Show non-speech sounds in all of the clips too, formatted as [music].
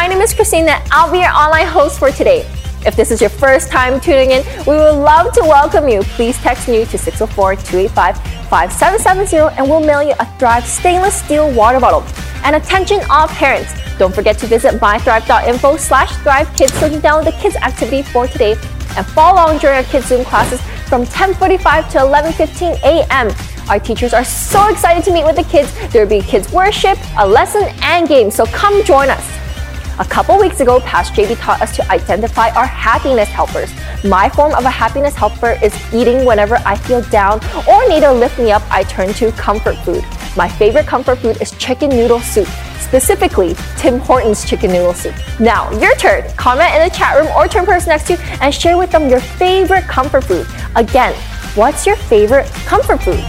My name is Christina. I'll be your online host for today. If this is your first time tuning in, we would love to welcome you. Please text new to 604 285 5770 and we'll mail you a Thrive stainless steel water bottle. And attention all parents, don't forget to visit mythrive.info slash thrive kids so you can download the kids activity for today and follow along during our kids Zoom classes from 10:45 to 11:15 a.m. Our teachers are so excited to meet with the kids. There will be kids worship, a lesson, and games. So come join us. A couple weeks ago, Past JB taught us to identify our happiness helpers. My form of a happiness helper is eating whenever I feel down or need to lift me up, I turn to comfort food. My favorite comfort food is chicken noodle soup, specifically Tim Hortons chicken noodle soup. Now, your turn. Comment in the chat room or turn person next to you and share with them your favorite comfort food. Again, what's your favorite comfort food?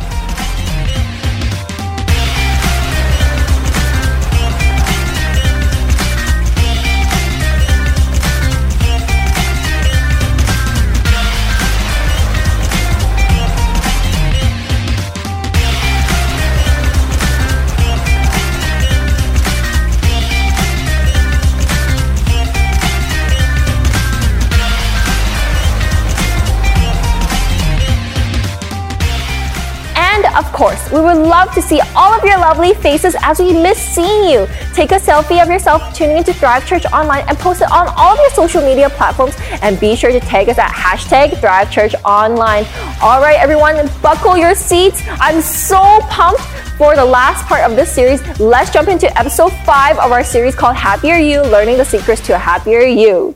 Of course, we would love to see all of your lovely faces as we miss seeing you. Take a selfie of yourself tuning into Thrive Church Online and post it on all of your social media platforms. And be sure to tag us at hashtag Thrive Church Online. All right, everyone, buckle your seats. I'm so pumped for the last part of this series. Let's jump into episode five of our series called Happier You Learning the Secrets to a Happier You.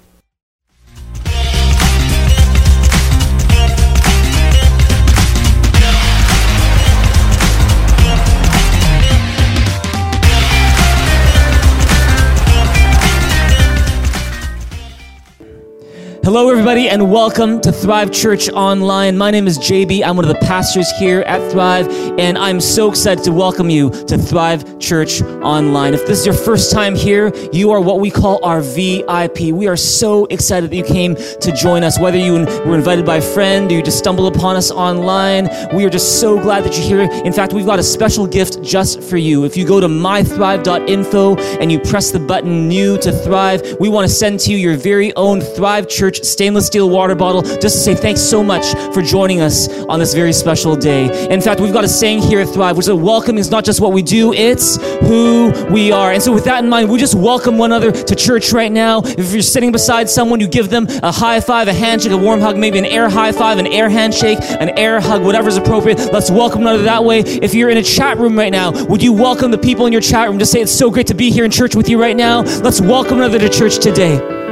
Hello, everybody, and welcome to Thrive Church Online. My name is JB. I'm one of the pastors here at Thrive, and I'm so excited to welcome you to Thrive Church Online. If this is your first time here, you are what we call our VIP. We are so excited that you came to join us. Whether you were invited by a friend or you just stumbled upon us online, we are just so glad that you're here. In fact, we've got a special gift just for you. If you go to mythrive.info and you press the button new to Thrive, we want to send to you your very own Thrive Church Church stainless steel water bottle just to say thanks so much for joining us on this very special day. In fact, we've got a saying here at Thrive, which is welcome is not just what we do, it's who we are. And so with that in mind, we just welcome one another to church right now. If you're sitting beside someone, you give them a high five, a handshake, a warm hug, maybe an air high five, an air handshake, an air hug, whatever's appropriate. Let's welcome one another that way. If you're in a chat room right now, would you welcome the people in your chat room? Just say it's so great to be here in church with you right now. Let's welcome another to church today.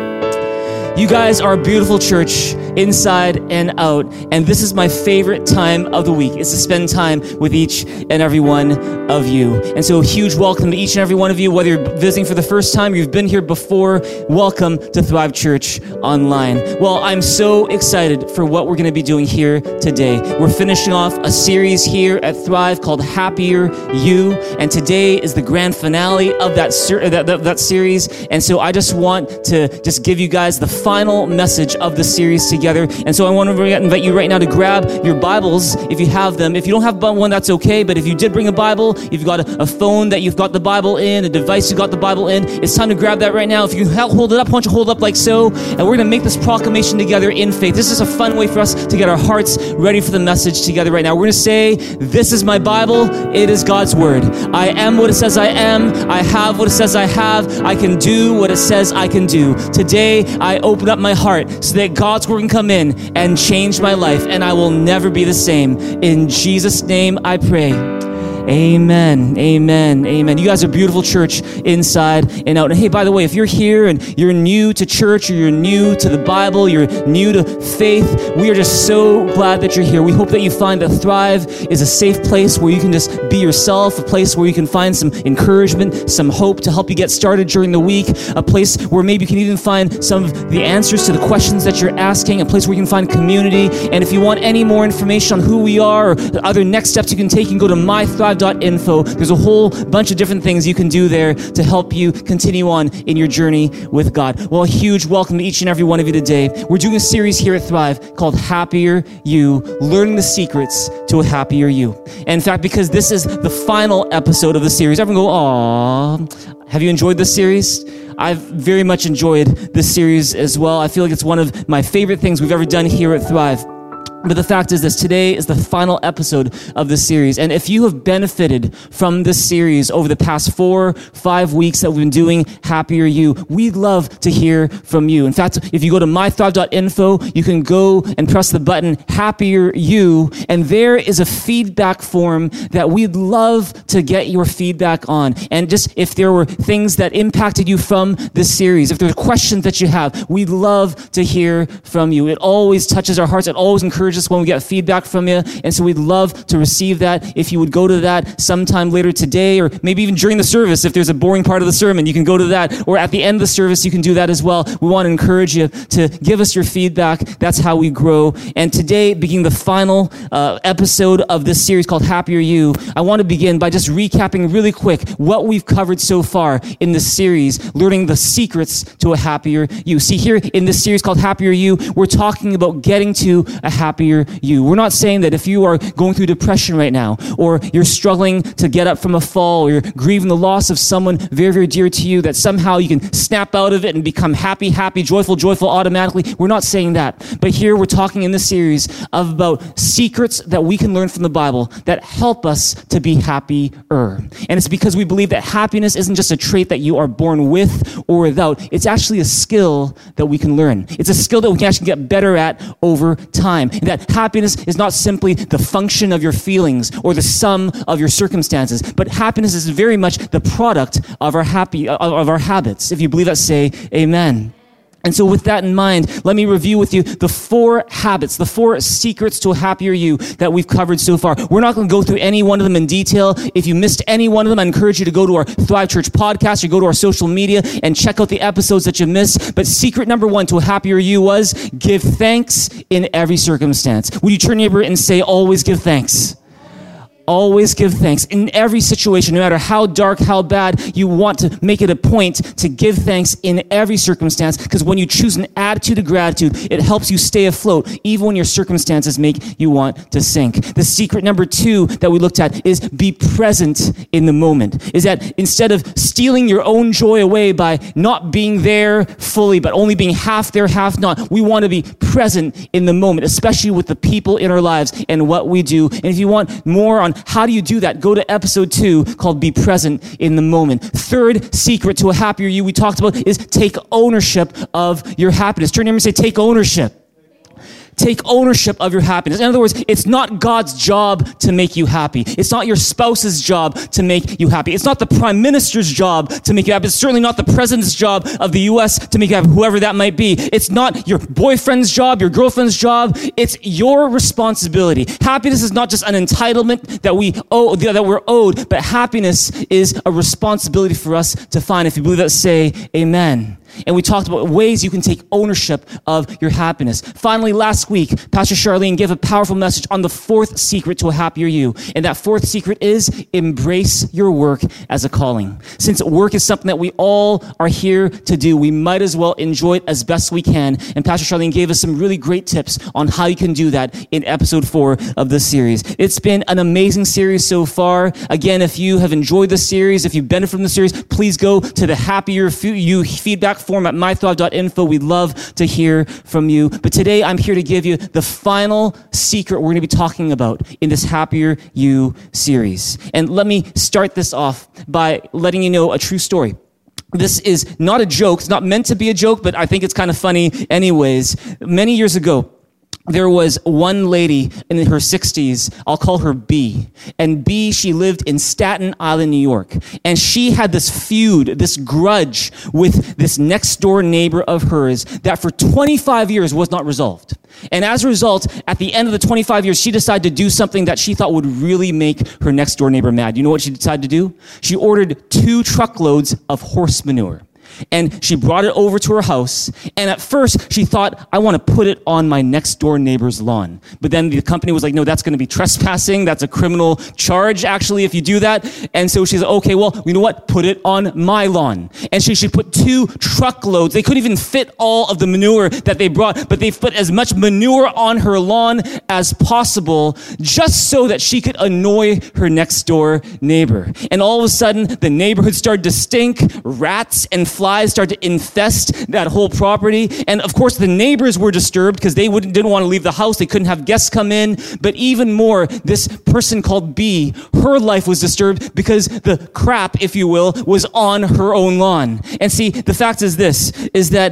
You guys are a beautiful church inside and out. And this is my favorite time of the week is to spend time with each and every one of you. And so a huge welcome to each and every one of you, whether you're visiting for the first time you've been here before, welcome to Thrive Church Online. Well, I'm so excited for what we're going to be doing here today. We're finishing off a series here at Thrive called Happier You. And today is the grand finale of that, ser- that, that, that series. And so I just want to just give you guys the final message of the series together. And so I want to invite you right now to grab your Bibles if you have them. If you don't have one, that's okay. But if you did bring a Bible, if you've got a, phone that you've got the Bible in, a device you got the Bible in, it's time to grab that right now. If you hold it up, why don't you hold it up like so? And we're going to make this proclamation together in faith. This is a fun way for us to get our hearts ready for the message together right now. We're going to say, This is my Bible. It is God's Word. I am what it says I am. I have what it says I have. I can do what it says I can do. Today, I open open up my heart so that God's word can come in and change my life, and I will never be the same. In Jesus' name I pray. Amen. Amen. Amen. You guys are beautiful church inside and out. And hey, by the way, if you're here and you're new to church or you're new to the Bible, you're new to faith, we are just so glad that you're here. We hope that you find that Thrive is a safe place where you can just be yourself, a place where you can find some encouragement, some hope to help you get started during the week, a place where maybe you can even find some of the answers to the questions that you're asking, a place where you can find community. And if you want any more information on who we are or other next steps you can take, you can go to my Thrive thrive.info. There's a whole bunch of different things you can do there to help you continue on in your journey with God. Well, a huge welcome to each and every one of you today. We're doing a series here at Thrive called Happier You, learning the secrets to a happier you. And in fact, because this is the final episode of the series, everyone go, "Aww." Have you enjoyed this series? I've very much enjoyed this series as well. I feel like it's one of my favorite things we've ever done here at Thrive. But the fact is this today is the final episode of this series. And if you have benefited from this series over the past four, five weeks that we've been doing Happier You, we'd love to hear from you. In fact, if you go to mythrive.info, you can go and press the button Happier You, and there is a feedback form that we'd love to get your feedback on. And just if there were things that impacted you from this series, if there are questions that you have, we'd love to hear from you. It always touches our hearts. It always encourages us when we get feedback from you. And so we'd love to receive that. If you would go to that sometime later today, or maybe even during the service, if there's a boring part of the sermon, you can go to that. Or at the end of the service, you can do that as well. We want to encourage you to give us your feedback. That's how we grow. And today, beginning the final uh, episode of this series called Happier You, I want to begin by just recapping really quick what we've covered so far in this series, learning the secrets to a happier you. See, here in this series called Happier You, we're talking about getting to a happier happier you. We're not saying that if you are going through depression right now, or you're struggling to get up from a fall, or you're grieving the loss of someone very, very dear to you, that somehow you can snap out of it and become happy, happy, joyful, joyful automatically. We're not saying that. But here we're talking in this series about secrets that we can learn from the Bible that help us to be happier. And it's because we believe that happiness isn't just a trait that you are born with or without. It's actually a skill that we can learn. It's a skill that we can actually get better at over time. And that happiness is not simply the function of your feelings or the sum of your circumstances, but happiness is very much the product of our happy, of our habits. If you believe that, say amen. And so, with that in mind, let me review with you the four habits, the four secrets to a happier you that we've covered so far. We're not going to go through any one of them in detail. If you missed any one of them, I encourage you to go to our Thrive Church podcast or go to our social media and check out the episodes that you missed. But secret number one to a happier you was give thanks in every circumstance. Would you turn your neighbor and say, always give thanks? Always give thanks in every situation, no matter how dark, how bad, you want to make it a point to give thanks in every circumstance. Because when you choose an attitude of gratitude, it helps you stay afloat, even when your circumstances make you want to sink. The secret number two that we looked at is be present in the moment. Is that instead of stealing your own joy away by not being there fully, but only being half there, half not, we want to be present in the moment, especially with the people in our lives and what we do. And if you want more on how do you do that? Go to episode two called Be Present in the Moment. Third secret to a happier you we talked about is take ownership of your happiness. Turn to and say, take ownership. Take ownership of your happiness. In other words, it's not God's job to make you happy. It's not your spouse's job to make you happy. It's not the prime minister's job to make you happy. It's certainly not the president's job of the U.S. to make you happy, whoever that might be. It's not your boyfriend's job, your girlfriend's job. It's your responsibility. Happiness is not just an entitlement that we owe, that we're owed, but happiness is a responsibility for us to find. If you believe that, say amen. And we talked about ways you can take ownership of your happiness. Finally, last week, Pastor Charlene gave a powerful message on the fourth secret to a happier you. And that fourth secret is embrace your work as a calling. Since work is something that we all are here to do, we might as well enjoy it as best we can. And Pastor Charlene gave us some really great tips on how you can do that in episode four of this series. It's been an amazing series so far. Again, if you have enjoyed the series, if you've benefited from the series, please go to the happier you feedback form at mythrive.info. We'd love to hear from you. But today I'm here to give you the final secret we're going to be talking about in this Happier You series. And let me start this off by letting you know a true story. This is not a joke. It's not meant to be a joke, but I think it's kind of funny anyways. Many years ago, there was one lady in her 60s, I'll call her B. And B, she lived in Staten Island, New York. And she had this feud, this grudge with this next door neighbor of hers that for 25 years was not resolved. And as a result, at the end of the 25 years, she decided to do something that she thought would really make her next door neighbor mad. You know what she decided to do? She ordered two truckloads of horse manure. And she brought it over to her house. And at first, she thought, I want to put it on my next door neighbor's lawn. But then the company was like, no, that's going to be trespassing. That's a criminal charge, actually, if you do that. And so she's like, okay, well, you know what? Put it on my lawn. And she, she put two truckloads. They couldn't even fit all of the manure that they brought, but they put as much manure on her lawn as possible just so that she could annoy her next door neighbor. And all of a sudden, the neighborhood started to stink. Rats and flies started to infest that whole property. And of course, the neighbors were disturbed because they didn't want to leave the house. They couldn't have guests come in. But even more, this person called B, her life was disturbed because the crap, if you will, was on her own lawn. And see, the fact is this, is that,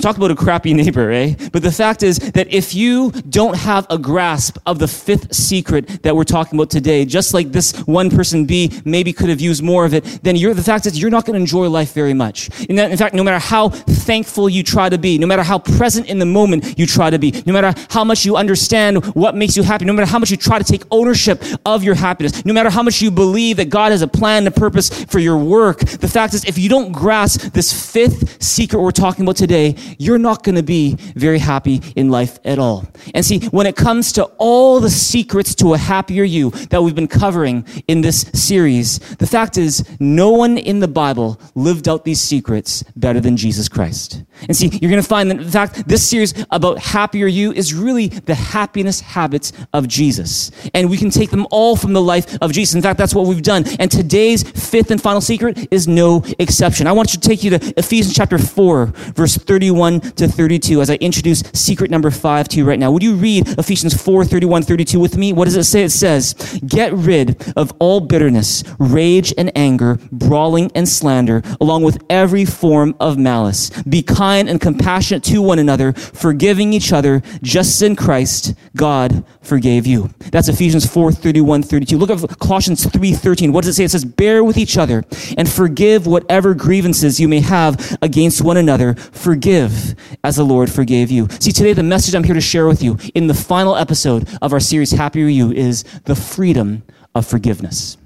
talk about a crappy neighbor, eh? But the fact is that if you don't have a grasp of the fifth secret that we're talking about today, just like this one person B maybe could have used more of it, then the fact is you're not going to enjoy life very much. In, that, in fact, no matter how thankful you try to be, no matter how present in the moment you try to be, no matter how much you understand what makes you happy, no matter how much you try to take ownership of your happiness, no matter how much you believe that God has a plan and a purpose for your work, the fact is if you don't grasp this fifth secret we're talking about today, you're not going to be very happy in life at all. And see, when it comes to all the secrets to a happier you that we've been covering in this series, the fact is no one in the Bible lived out these secrets better than Jesus Christ. And see, you're going to find that, in fact, this series about happier you is really the happiness habits of Jesus. And we can take them all from the life of Jesus. In fact, that's what we've done. And today's fifth and final secret is no exception. I want to take you to Ephesians chapter 4, verse 31 to 32 as I introduce secret number five to you right now. Would you read Ephesians 4, 31, 32 with me? What does it say? It says, Get rid of all bitterness, rage and anger, brawling and slander, along with every form of malice. Be kind and compassionate to one another, forgiving each other, just in Christ God forgave you. That's Ephesians 4, 31, 32. Look at Colossians 3, 13. What does it say? It says, Bear with each other and forgive whatever grievances you may have against one another. Forgive as the Lord forgave you. See, today the message I'm here to share with you in the final episode of our series, Happier You, is the freedom of forgiveness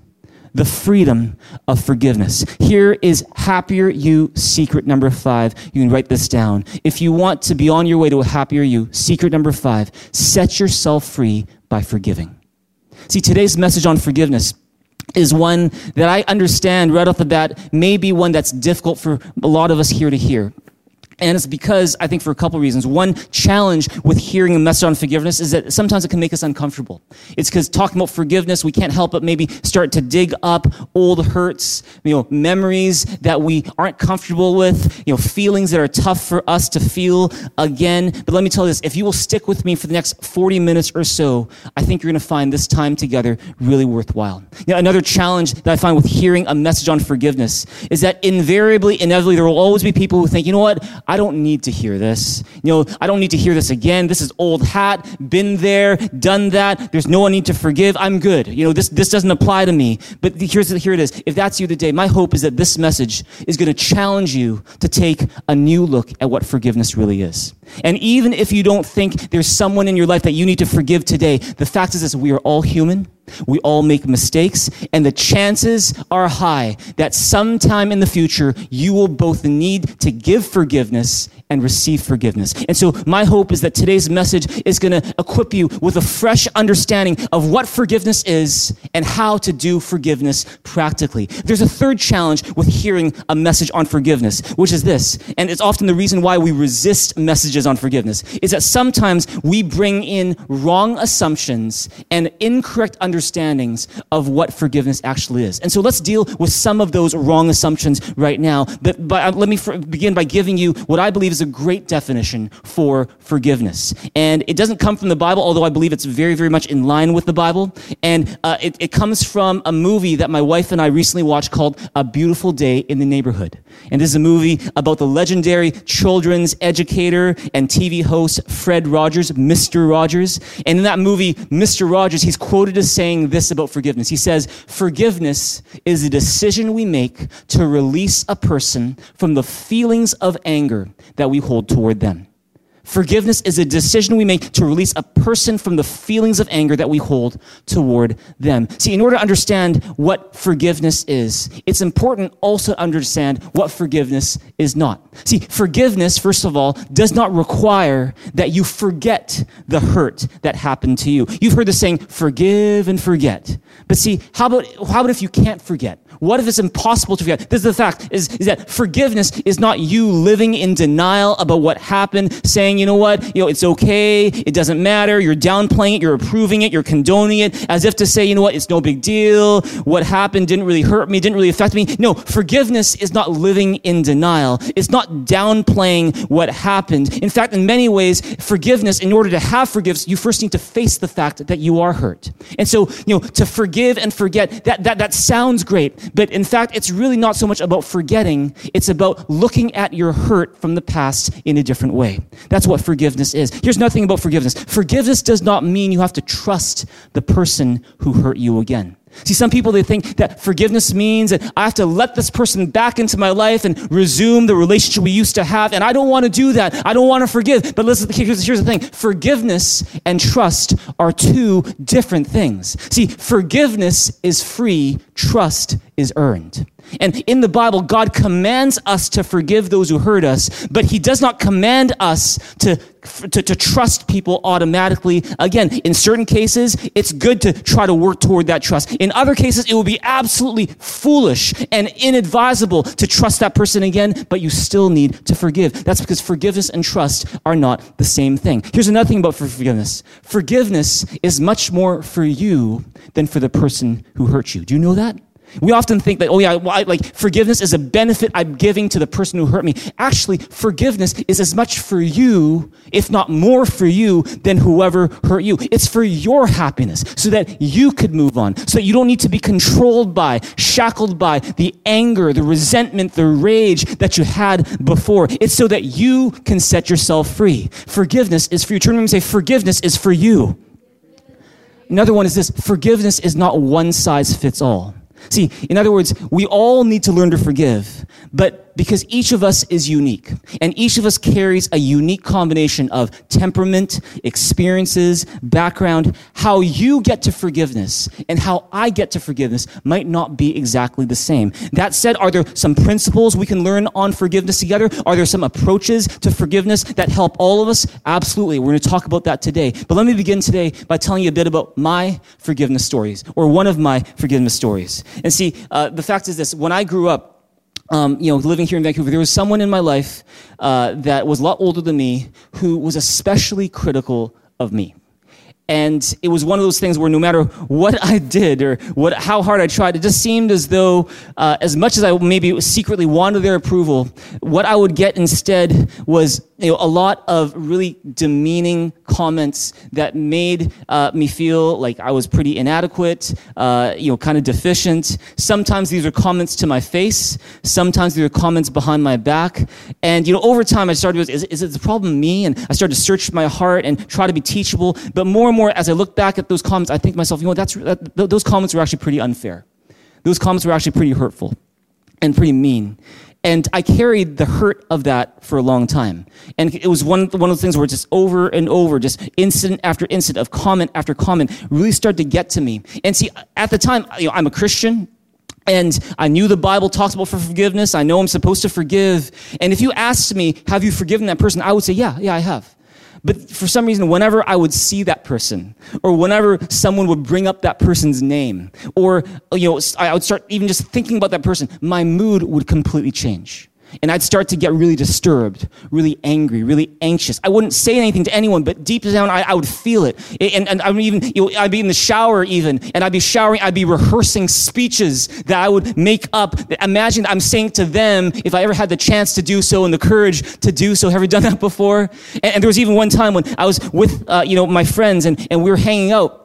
the freedom of forgiveness. Here is happier you secret number five. You can write this down. If you want to be on your way to a happier you, secret number five, set yourself free by forgiving. See, today's message on forgiveness is one that I understand right off the bat may be one that's difficult for a lot of us here to hear. And it's because, I think, for a couple reasons. One challenge with hearing a message on forgiveness is that sometimes it can make us uncomfortable. It's because talking about forgiveness, we can't help but maybe start to dig up old hurts, you know, memories that we aren't comfortable with, you know, feelings that are tough for us to feel again. But let me tell you this if you will stick with me for the next 40 minutes or so, I think you're going to find this time together really worthwhile. Now, another challenge that I find with hearing a message on forgiveness is that invariably, inevitably, there will always be people who think, you know what? I don't need to hear this. You know, I don't need to hear this again. This is old hat, been there, done that. There's no one need to forgive. I'm good. You know, this, this doesn't apply to me. But here's, here it is. If that's you today, my hope is that this message is going to challenge you to take a new look at what forgiveness really is. And even if you don't think there's someone in your life that you need to forgive today, the fact is this, we are all human. We all make mistakes, and the chances are high that sometime in the future you will both need to give forgiveness and receive forgiveness. And so my hope is that today's message is going to equip you with a fresh understanding of what forgiveness is and how to do forgiveness practically. There's a third challenge with hearing a message on forgiveness, which is this, and it's often the reason why we resist messages on forgiveness, is that sometimes we bring in wrong assumptions and incorrect understandings of what forgiveness actually is. And so let's deal with some of those wrong assumptions right now. But, but uh, let me begin by giving you what I believe is a great definition for forgiveness. And it doesn't come from the Bible, although I believe it's very, very much in line with the Bible. And uh, it, it comes from a movie that my wife and I recently watched called A Beautiful Day in the Neighborhood. And this is a movie about the legendary children's educator and TV host Fred Rogers, Mr. Rogers. And in that movie, Mr. Rogers, he's quoted as saying this about forgiveness. He says, Forgiveness is a decision we make to release a person from the feelings of anger that we hold toward them. Forgiveness is a decision we make to release a person from the feelings of anger that we hold toward them. See, in order to understand what forgiveness is, it's important also to understand what forgiveness is not. See, forgiveness, first of all, does not require that you forget the hurt that happened to you. You've heard the saying, forgive and forget. But see, how about, how about if you can't forget? What if it's impossible to forget? This is the fact, is, is that forgiveness is not you living in denial about what happened, saying, you know what, you know, it's okay, it doesn't matter, you're downplaying it, you're approving it, you're condoning it, as if to say, you know what, it's no big deal, what happened didn't really hurt me, didn't really affect me. No, forgiveness is not living in denial. It's not downplaying what happened. In fact, in many ways, forgiveness, in order to have forgiveness, you first need to face the fact that you are hurt. And so, you know, to forgive and forget, that, that, that sounds great. But in fact, it's really not so much about forgetting, it's about looking at your hurt from the past in a different way. That's what forgiveness is. Here's nothing about forgiveness forgiveness does not mean you have to trust the person who hurt you again. See, some people, they think that forgiveness means that I have to let this person back into my life and resume the relationship we used to have. And I don't want to do that. I don't want to forgive. But listen, here's, here's the thing. Forgiveness and trust are two different things. See, forgiveness is free. Trust is earned. And in the Bible, God commands us to forgive those who hurt us, but He does not command us to, to, to, trust people automatically. Again, in certain cases, it's good to try to work toward that trust. In other cases, it will be absolutely foolish and inadvisable to trust that person again, but you still need to forgive. That's because forgiveness and trust are not the same thing. Here's another thing about forgiveness forgiveness is much more for you than for the person who hurt you. Do you know that? We often think that, oh yeah, well, I, like forgiveness is a benefit I'm giving to the person who hurt me. Actually, forgiveness is as much for you, if not more for you, than whoever hurt you. It's for your happiness, so that you could move on, so that you don't need to be controlled by, shackled by the anger, the resentment, the rage that you had before. It's so that you can set yourself free. Forgiveness is for you. Turn me and say, forgiveness is for you. Another one is this forgiveness is not one size fits all. See, in other words, we all need to learn to forgive, but because each of us is unique and each of us carries a unique combination of temperament, experiences, background, how you get to forgiveness and how I get to forgiveness might not be exactly the same. That said, are there some principles we can learn on forgiveness together? Are there some approaches to forgiveness that help all of us? Absolutely. We're going to talk about that today. But let me begin today by telling you a bit about my forgiveness stories or one of my forgiveness stories. And see, uh, the fact is this when I grew up, um, you know, living here in Vancouver, there was someone in my life uh, that was a lot older than me who was especially critical of me. And it was one of those things where no matter what I did or what, how hard I tried, it just seemed as though, uh, as much as I maybe secretly wanted their approval, what I would get instead was you know, a lot of really demeaning comments that made uh, me feel like I was pretty inadequate, uh, you know, kind of deficient. Sometimes these are comments to my face. Sometimes these are comments behind my back. And, you know, over time I started, is, is it the problem me? And I started to search my heart and try to be teachable. But more and more, as I look back at those comments, I think to myself, you know, that's, that, those comments were actually pretty unfair. Those comments were actually pretty hurtful and pretty mean. And I carried the hurt of that for a long time. And it was one, one of the things where just over and over, just incident after incident of comment after comment really started to get to me. And see, at the time, you know, I'm a Christian. And I knew the Bible talks about for forgiveness. I know I'm supposed to forgive. And if you asked me, have you forgiven that person? I would say, yeah, yeah, I have. But for some reason, whenever I would see that person, or whenever someone would bring up that person's name, or you know, I would start even just thinking about that person, my mood would completely change. And I'd start to get really disturbed, really angry, really anxious. I wouldn't say anything to anyone, but deep down, I, I would feel it. And, and I would even, you know, I'd be in the shower even, and I'd be showering, I'd be rehearsing speeches that I would make up. Imagine I'm saying to them, if I ever had the chance to do so and the courage to do so. Have you done that before? And, and there was even one time when I was with, uh, you know, my friends and, and we were hanging out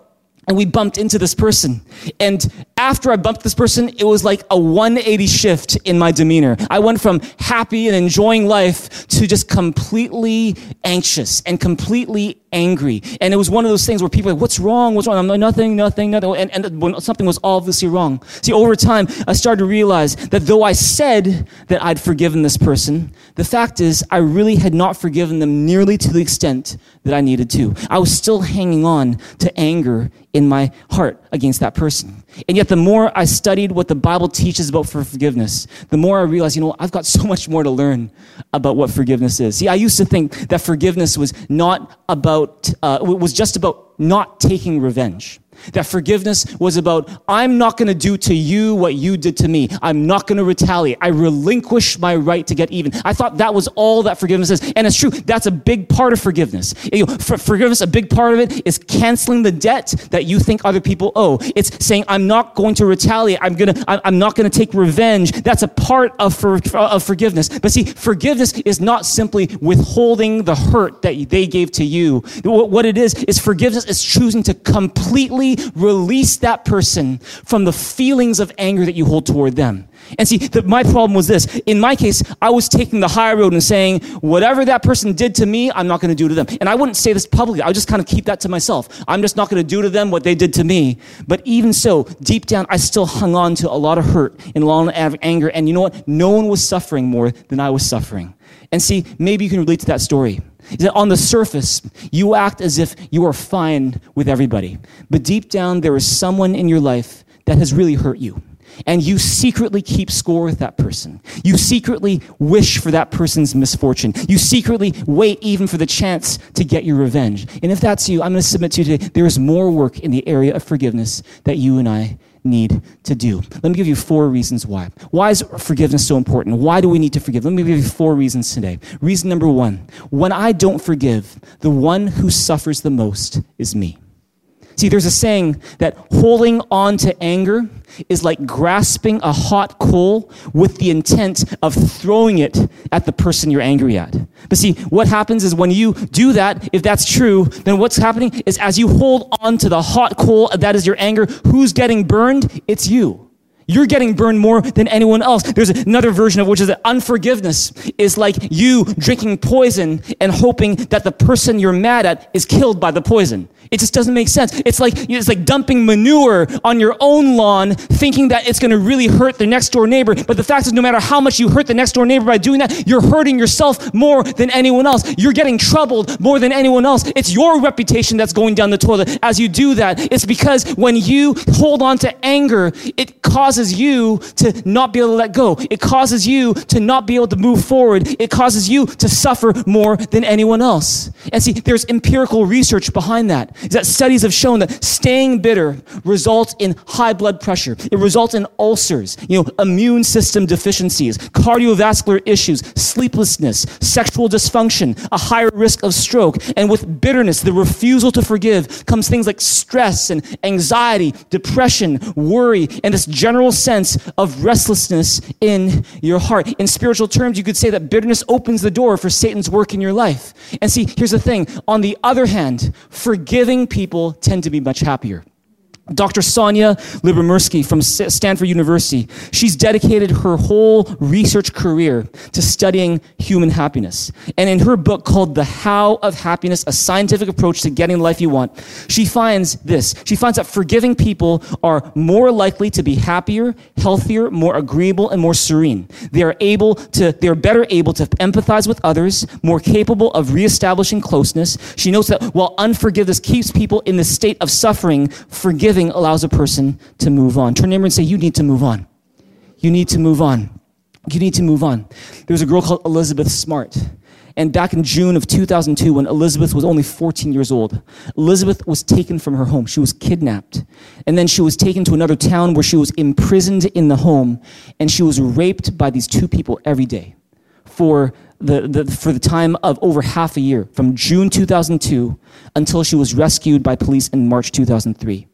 and we bumped into this person. And after I bumped this person, it was like a 180 shift in my demeanor. I went from happy and enjoying life to just completely anxious and completely angry. And it was one of those things where people like, what's wrong? What's wrong? I'm like, nothing, nothing, nothing. And, and when something was obviously wrong. See, over time, I started to realize that though I said that I'd forgiven this person, The fact is, I really had not forgiven them nearly to the extent that I needed to. I was still hanging on to anger in my heart against that person. And yet, the more I studied what the Bible teaches about forgiveness, the more I realized, you know, I've got so much more to learn about what forgiveness is. See, I used to think that forgiveness was not about, uh, was just about not taking revenge. That forgiveness was about, I'm not going to do to you what you did to me. I'm not going to retaliate. I relinquish my right to get even. I thought that was all that forgiveness is. And it's true. That's a big part of forgiveness. For forgiveness, a big part of it is canceling the debt that you think other people owe. It's saying, I'm not going to retaliate. I'm going to, I'm not going to take revenge. That's a part of, for, of forgiveness. But see, forgiveness is not simply withholding the hurt that they gave to you. What it is, is forgiveness is choosing to completely release that person from the feelings of anger that you hold toward them. And see, the, my problem was this. In my case, I was taking the high road and saying, whatever that person did to me, I'm not going to do to them. And I wouldn't say this publicly. I would just kind of keep that to myself. I'm just not going to do to them what they did to me. But even so, deep down, I still hung on to a lot of hurt and a lot of anger. And you know what? No one was suffering more than I was suffering. And see, maybe you can relate to that story is that on the surface, you act as if you are fine with everybody. But deep down, there is someone in your life that has really hurt you. And you secretly keep score with that person. You secretly wish for that person's misfortune. You secretly wait even for the chance to get your revenge. And if that's you, I'm going to submit to you today there is more work in the area of forgiveness that you and I need to do. Let me give you four reasons why. Why is forgiveness so important? Why do we need to forgive? Let me give you four reasons today. Reason number one when I don't forgive, the one who suffers the most is me. See, there's a saying that holding on to anger is like grasping a hot coal with the intent of throwing it at the person you're angry at. But see, what happens is when you do that, if that's true, then what's happening is as you hold on to the hot coal that is your anger, who's getting burned? It's you. You're getting burned more than anyone else. There's another version of which is that unforgiveness is like you drinking poison and hoping that the person you're mad at is killed by the poison. It just doesn't make sense. It's like it's like dumping manure on your own lawn, thinking that it's going to really hurt the next door neighbor. But the fact is, no matter how much you hurt the next door neighbor by doing that, you're hurting yourself more than anyone else. You're getting troubled more than anyone else. It's your reputation that's going down the toilet as you do that. It's because when you hold on to anger, it causes you to not be able to let go. It causes you to not be able to move forward. It causes you to suffer more than anyone else. And see, there's empirical research behind that is that studies have shown that staying bitter results in high blood pressure. It results in ulcers, you know, immune system deficiencies, cardiovascular issues, sleeplessness, sexual dysfunction, a higher risk of stroke. And with bitterness, the refusal to forgive comes things like stress and anxiety, depression, worry, and this general sense of restlessness in your heart. In spiritual terms, you could say that bitterness opens the door for Satan's work in your life. And see, here's the thing. On the other hand, forgive forgiving people tend to be much happier. Dr. Sonja Lyubomirsky from Stanford University, she's dedicated her whole research career to studying human happiness. And in her book called The How of Happiness, a scientific approach to getting the life you want, she finds this. She finds that forgiving people are more likely to be happier, healthier, more agreeable, and more serene. They are able to, they are better able to empathize with others, more capable of reestablishing closeness. She notes that while unforgiveness keeps people in the state of suffering, forgiveness Allows a person to move on. Turn to neighbor and say, You need to move on. You need to move on. You need to move on. There was a girl called Elizabeth Smart. And back in June of 2002, when Elizabeth was only 14 years old, Elizabeth was taken from her home. She was kidnapped. And then she was taken to another town where she was imprisoned in the home. And she was raped by these two people every day for the, the, for the time of over half a year, from June 2002 until she was rescued by police in March 2003.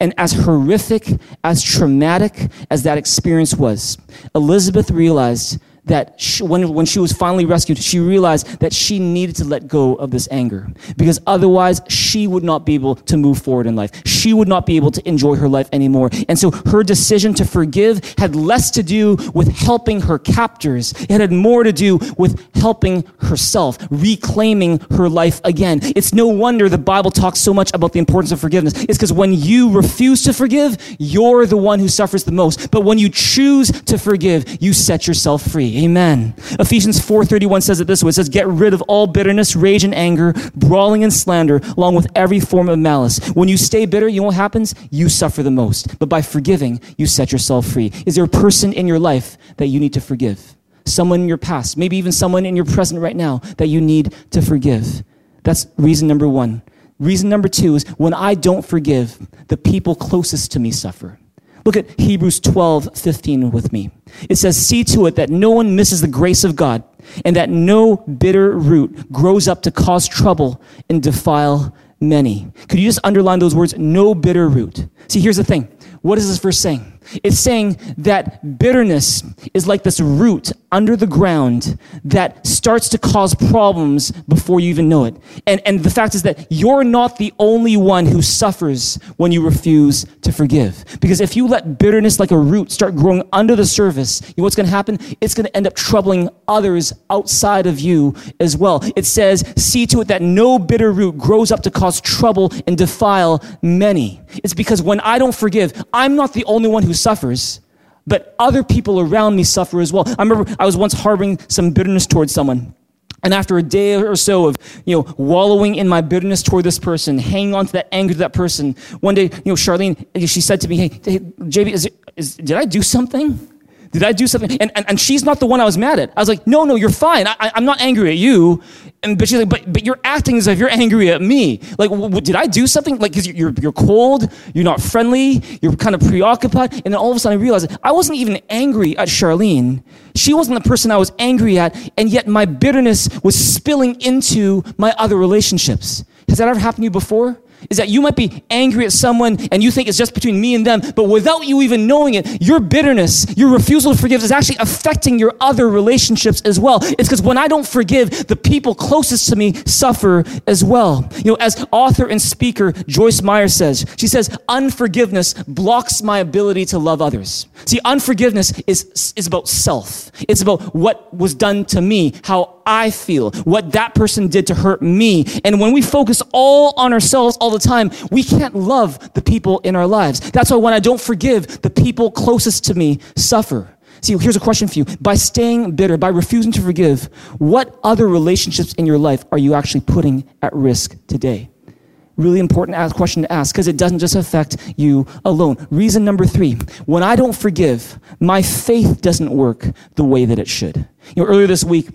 And as horrific, as traumatic as that experience was, Elizabeth realized that she, when, when she was finally rescued, she realized that she needed to let go of this anger because otherwise she would not be able to move forward in life. She would not be able to enjoy her life anymore. And so her decision to forgive had less to do with helping her captors. It had more to do with helping herself, reclaiming her life again. It's no wonder the Bible talks so much about the importance of forgiveness. It's because when you refuse to forgive, you're the one who suffers the most. But when you choose to forgive, you set yourself free. Amen. Ephesians 4:31 says it this way. It says, "Get rid of all bitterness, rage and anger, brawling and slander, along with every form of malice. When you stay bitter, you know what happens? You suffer the most. But by forgiving, you set yourself free." Is there a person in your life that you need to forgive? Someone in your past, maybe even someone in your present right now that you need to forgive. That's reason number 1. Reason number 2 is when I don't forgive, the people closest to me suffer. Look at Hebrews 12, 15 with me. It says, See to it that no one misses the grace of God and that no bitter root grows up to cause trouble and defile many. Could you just underline those words? No bitter root. See, here's the thing. What is this verse saying? It's saying that bitterness is like this root under the ground that starts to cause problems before you even know it. And, and the fact is that you're not the only one who suffers when you refuse to forgive. Because if you let bitterness like a root start growing under the surface, you know what's going to happen? It's going to end up troubling others outside of you as well. It says, see to it that no bitter root grows up to cause trouble and defile many. It's because when I don't forgive, I'm not the only one who suffers, but other people around me suffer as well. I remember I was once harboring some bitterness towards someone. And after a day or so of, you know, wallowing in my bitterness toward this person, hanging on to that anger to that person, one day, you know, Charlene, she said to me, hey, hey JB, is, is, did I do something? Did I do something? And, and, and she's not the one I was mad at. I was like, no, no, you're fine. I, am not angry at you. And, but she's like, but, but you're acting as if you're angry at me. Like, w- w- did I do something? Like, because you're, you're cold, you're not friendly, you're kind of preoccupied. And then all of a sudden I realized I wasn't even angry at Charlene. She wasn't the person I was angry at. And yet my bitterness was spilling into my other relationships. Has that ever happened to you before? Is that you might be angry at someone and you think it's just between me and them, but without you even knowing it, your bitterness, your refusal to forgive is actually affecting your other relationships as well. It's because when I don't forgive, the people closest to me suffer as well. You know, as author and speaker Joyce Meyer says, she says, unforgiveness blocks my ability to love others. See, unforgiveness is, is about self. It's about what was done to me, how I feel, what that person did to hurt me. And when we focus all on ourselves all the time, we can't love the people in our lives. That's why when I don't forgive, the people closest to me suffer. See, here's a question for you. By staying bitter, by refusing to forgive, what other relationships in your life are you actually putting at risk today? Really important question to ask because it doesn't just affect you alone. Reason number three when I don't forgive, my faith doesn't work the way that it should. You know, earlier this week,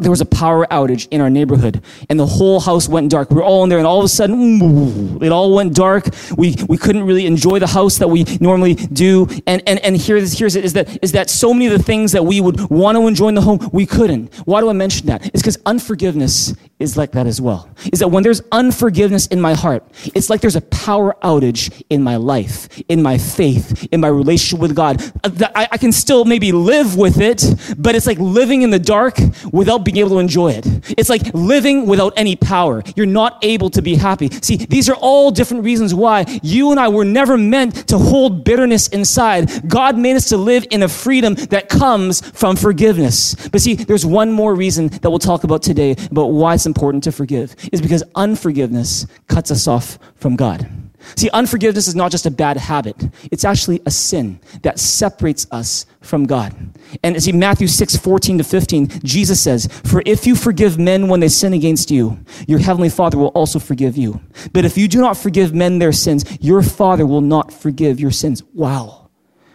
there was a power outage in our neighborhood and the whole house went dark. We were all in there and all of a sudden, it all went dark. We, we couldn't really enjoy the house that we normally do. And, and, and here's, here's it is that, is that so many of the things that we would want to enjoy in the home, we couldn't. Why do I mention that? It's because unforgiveness is like that as well. Is that when there's unforgiveness in my heart, it's like there's a power outage in my life, in my faith, in my relationship with God. Uh, I, I can still maybe live with it, but it's like living in the dark without being able to enjoy it. It's like living without any power. You're not able to be happy. See, these are all different reasons why you and I were never meant to hold bitterness inside. God made us to live in a freedom that comes from forgiveness. But see, there's one more reason that we'll talk about today about why it's important to forgive is because unforgiveness cuts us off from God. See, unforgiveness is not just a bad habit. It's actually a sin that separates us from God. And see, Matthew 6, 14 to 15, Jesus says, For if you forgive men when they sin against you, your heavenly Father will also forgive you. But if you do not forgive men their sins, your Father will not forgive your sins. Wow.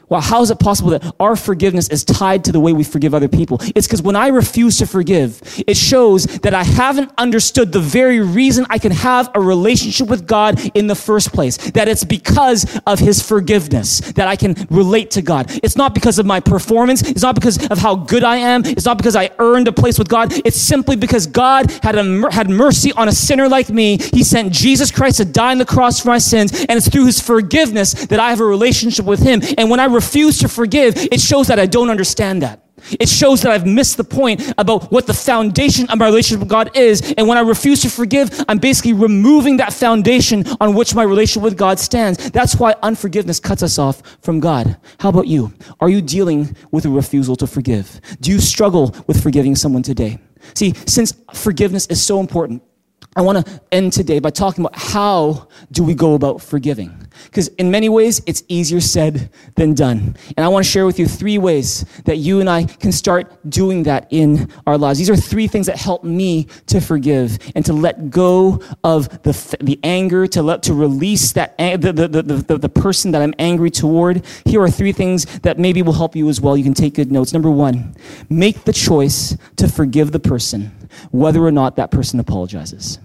Well, how is it possible that our forgiveness is tied to the way we forgive other people? It's because when I refuse to forgive, it shows that I haven't understood the very reason I can have a relationship with God in the first place. That it's because of His forgiveness that I can relate to God. It's not because of my performance. It's not because of how good I am. It's not because I earned a place with God. It's simply because God had, a, had mercy on a sinner like me. He sent Jesus Christ to die on the cross for my sins. And it's through His forgiveness that I have a relationship with Him. And when I refuse to forgive, it shows that I don't understand that. It shows that I've missed the point about what the foundation of my relationship with God is. And when I refuse to forgive, I'm basically removing that foundation on which my relationship with God stands. That's why unforgiveness cuts us off from God. How about you? Are you dealing with a refusal to forgive? Do you struggle with forgiving someone today? See, since forgiveness is so important, I want to end today by talking about how do we go about forgiving. Because in many ways, it's easier said than done. And I want to share with you three ways that you and I can start doing that in our lives. These are three things that help me to forgive and to let go of the, the anger, to let, to release that, the, the, the, the, the person that I'm angry toward. Here are three things that maybe will help you as well. You can take good notes. Number one, make the choice to forgive the person, whether or not that person apologizes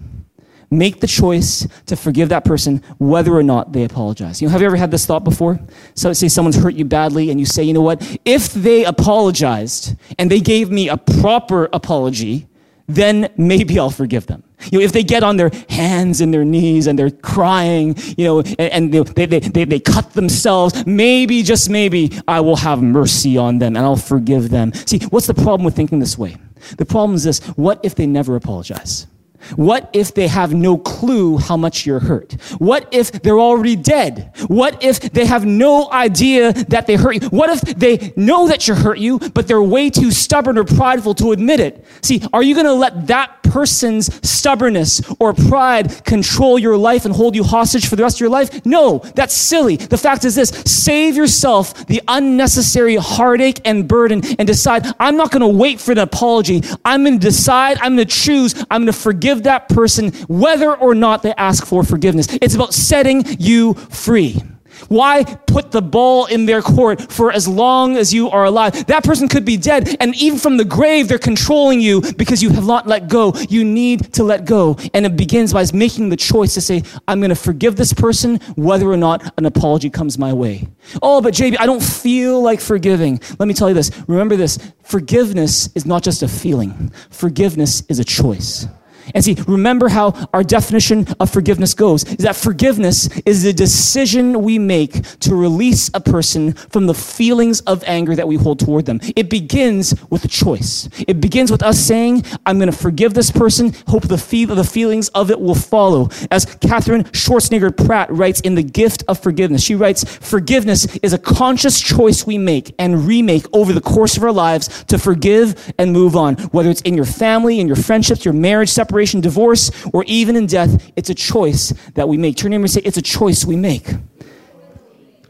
make the choice to forgive that person whether or not they apologize. You know, have you ever had this thought before? So say someone's hurt you badly and you say, you know what? If they apologized and they gave me a proper apology, then maybe I'll forgive them. You know, if they get on their hands and their knees and they're crying, you know, and, and they, they, they, they cut themselves, maybe, just maybe, I will have mercy on them and I'll forgive them. See, what's the problem with thinking this way? The problem is this what if they never apologize? What if they have no clue how much you're hurt? What if they're already dead? What if they have no idea that they hurt you? What if they know that you hurt you, but they're way too stubborn or prideful to admit it? See, are you going to let that person's stubbornness or pride control your life and hold you hostage for the rest of your life? No, that's silly. The fact is this save yourself the unnecessary heartache and burden and decide, I'm not going to wait for an apology. I'm going to decide, I'm going to choose, I'm going to forgive forgive that person whether or not they ask for forgiveness. It's about setting you free. Why put the ball in their court for as long as you are alive? That person could be dead, and even from the grave, they're controlling you because you have not let go. You need to let go. And it begins by making the choice to say, I'm going to forgive this person whether or not an apology comes my way. Oh, but JB, I don't feel like forgiving. Let me tell you this. Remember this forgiveness is not just a feeling, forgiveness is a choice. And see, remember how our definition of forgiveness goes is that forgiveness is the decision we make to release a person from the feelings of anger that we hold toward them. It begins with a choice. It begins with us saying, I'm going to forgive this person, hope the, feel, the feelings of it will follow. As Katherine Schwarzenegger Pratt writes in The Gift of Forgiveness, she writes, Forgiveness is a conscious choice we make and remake over the course of our lives to forgive and move on, whether it's in your family, in your friendships, your marriage, separation separation, divorce, or even in death, it's a choice that we make. Turn him and say, It's a choice we make.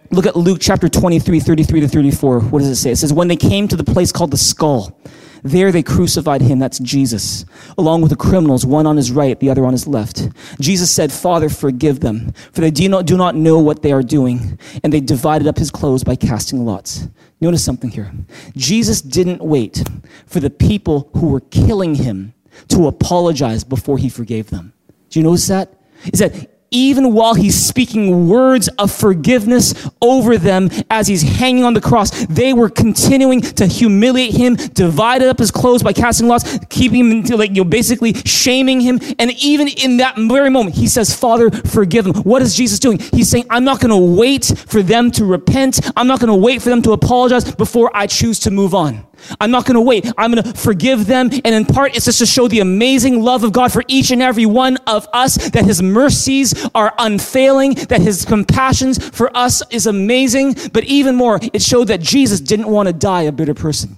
Look at Luke chapter 23, 33 to 34. What does it say? It says, When they came to the place called the skull, there they crucified him, that's Jesus, along with the criminals, one on his right, the other on his left. Jesus said, Father, forgive them, for they do not, do not know what they are doing. And they divided up his clothes by casting lots. Notice something here. Jesus didn't wait for the people who were killing him to apologize before he forgave them. Do you notice that? Is that even while he's speaking words of forgiveness over them as he's hanging on the cross, they were continuing to humiliate him, divided up his clothes by casting lots, keeping him, like, you know, basically shaming him. And even in that very moment, he says, Father, forgive them. What is Jesus doing? He's saying, I'm not going to wait for them to repent. I'm not going to wait for them to apologize before I choose to move on. I'm not going to wait. I'm going to forgive them. And in part, it's just to show the amazing love of God for each and every one of us, that his mercies are unfailing, that his compassions for us is amazing. But even more, it showed that Jesus didn't want to die a bitter person.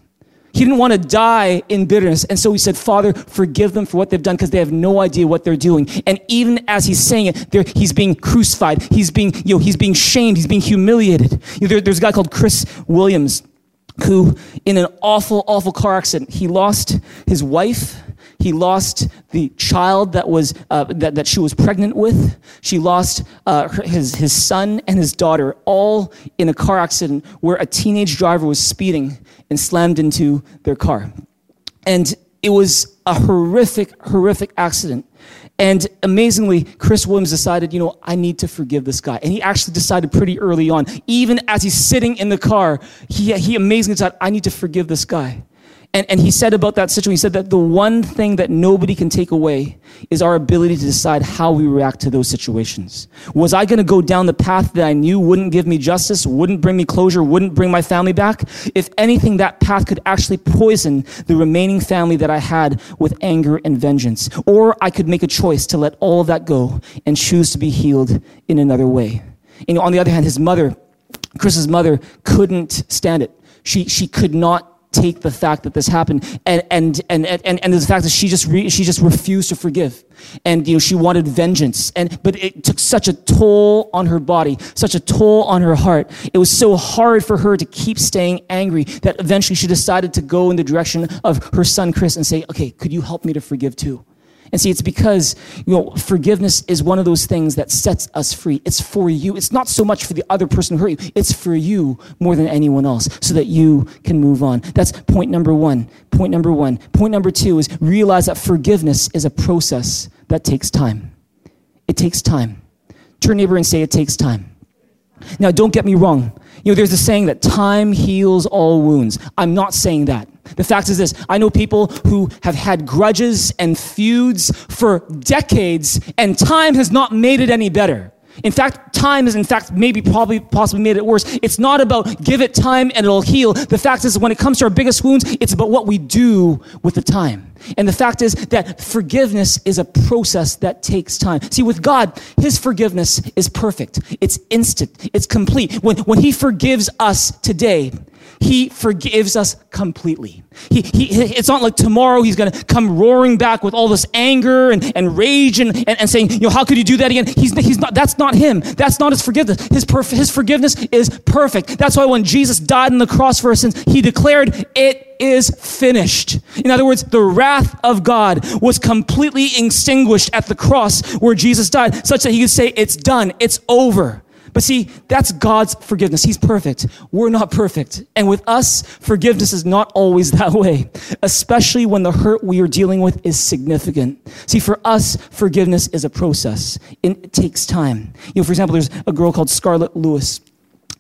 He didn't want to die in bitterness. And so he said, Father, forgive them for what they've done because they have no idea what they're doing. And even as he's saying it, he's being crucified. He's being, you know, he's being shamed. He's being humiliated. You know, there, there's a guy called Chris Williams who, in an awful, awful car accident, he lost his wife. He lost the child that was uh, that, that she was pregnant with. She lost uh, his his son and his daughter, all in a car accident where a teenage driver was speeding and slammed into their car. And it was a horrific, horrific accident. And amazingly, Chris Williams decided, you know, I need to forgive this guy. And he actually decided pretty early on, even as he's sitting in the car, he, he amazingly decided, I need to forgive this guy. And, and he said about that situation, he said that the one thing that nobody can take away is our ability to decide how we react to those situations. Was I going to go down the path that I knew wouldn't give me justice, wouldn't bring me closure, wouldn't bring my family back? If anything, that path could actually poison the remaining family that I had with anger and vengeance. Or I could make a choice to let all of that go and choose to be healed in another way. And on the other hand, his mother, Chris's mother, couldn't stand it. She, she could not take the fact that this happened. And and and and, and the fact that she just re, she just refused to forgive. And you know she wanted vengeance. And but it took such a toll on her body such a toll on her heart. It was so hard for her to keep staying angry that eventually she decided to go in the direction of her son chris and say okay could you help me to forgive too and see, it's because, you know, forgiveness is one of those things that sets us free. It's for you. It's not so much for the other person who hurt you. It's for you more than anyone else so that you can move on. That's point number one. Point number one. Point number two is realize that forgiveness is a process that takes time. It takes time. Turn neighbor and say it takes time. Now, don't get me wrong. You know, there's a saying that time heals all wounds. I'm not saying that. The fact is this I know people who have had grudges and feuds for decades, and time has not made it any better. In fact, time has, in fact, maybe probably possibly made it worse. It's not about give it time and it'll heal. The fact is, when it comes to our biggest wounds, it's about what we do with the time. And the fact is that forgiveness is a process that takes time. See, with God, His forgiveness is perfect. It's instant. It's complete. When, when He forgives us today, he forgives us completely. He, he, it's not like tomorrow he's going to come roaring back with all this anger and, and rage and, and, and, saying, you know, how could you do that again? He's, he's not, that's not him. That's not his forgiveness. His, perf- his forgiveness is perfect. That's why when Jesus died on the cross for our sins, he declared, it is finished. In other words, the wrath of God was completely extinguished at the cross where Jesus died, such that he could say, it's done, it's over. But see, that's God's forgiveness. He's perfect. We're not perfect. And with us, forgiveness is not always that way, especially when the hurt we are dealing with is significant. See, for us, forgiveness is a process. It takes time. You know, for example, there's a girl called Scarlett Lewis.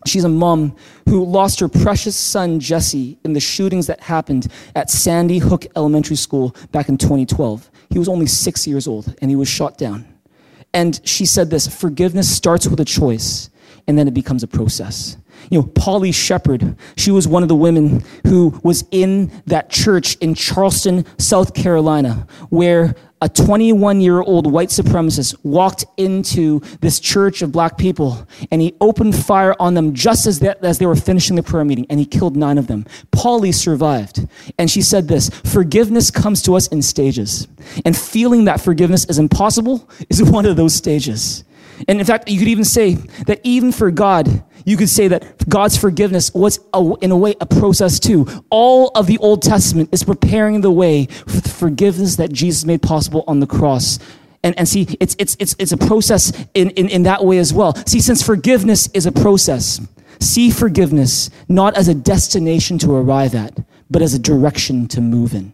She's a mom who lost her precious son, Jesse, in the shootings that happened at Sandy Hook Elementary School back in 2012. He was only six years old and he was shot down. And she said this forgiveness starts with a choice, and then it becomes a process. You know, Polly Sheppard, she was one of the women who was in that church in Charleston, South Carolina, where a 21 year old white supremacist walked into this church of black people and he opened fire on them just as they, as they were finishing the prayer meeting and he killed nine of them. Polly survived. And she said this forgiveness comes to us in stages. And feeling that forgiveness is impossible is [laughs] one of those stages. And in fact, you could even say that even for God, you could say that God's forgiveness was, a, in a way, a process too. All of the Old Testament is preparing the way for the forgiveness that Jesus made possible on the cross. And, and see, it's, it's, it's, it's a process in, in, in that way as well. See, since forgiveness is a process, see forgiveness not as a destination to arrive at, but as a direction to move in.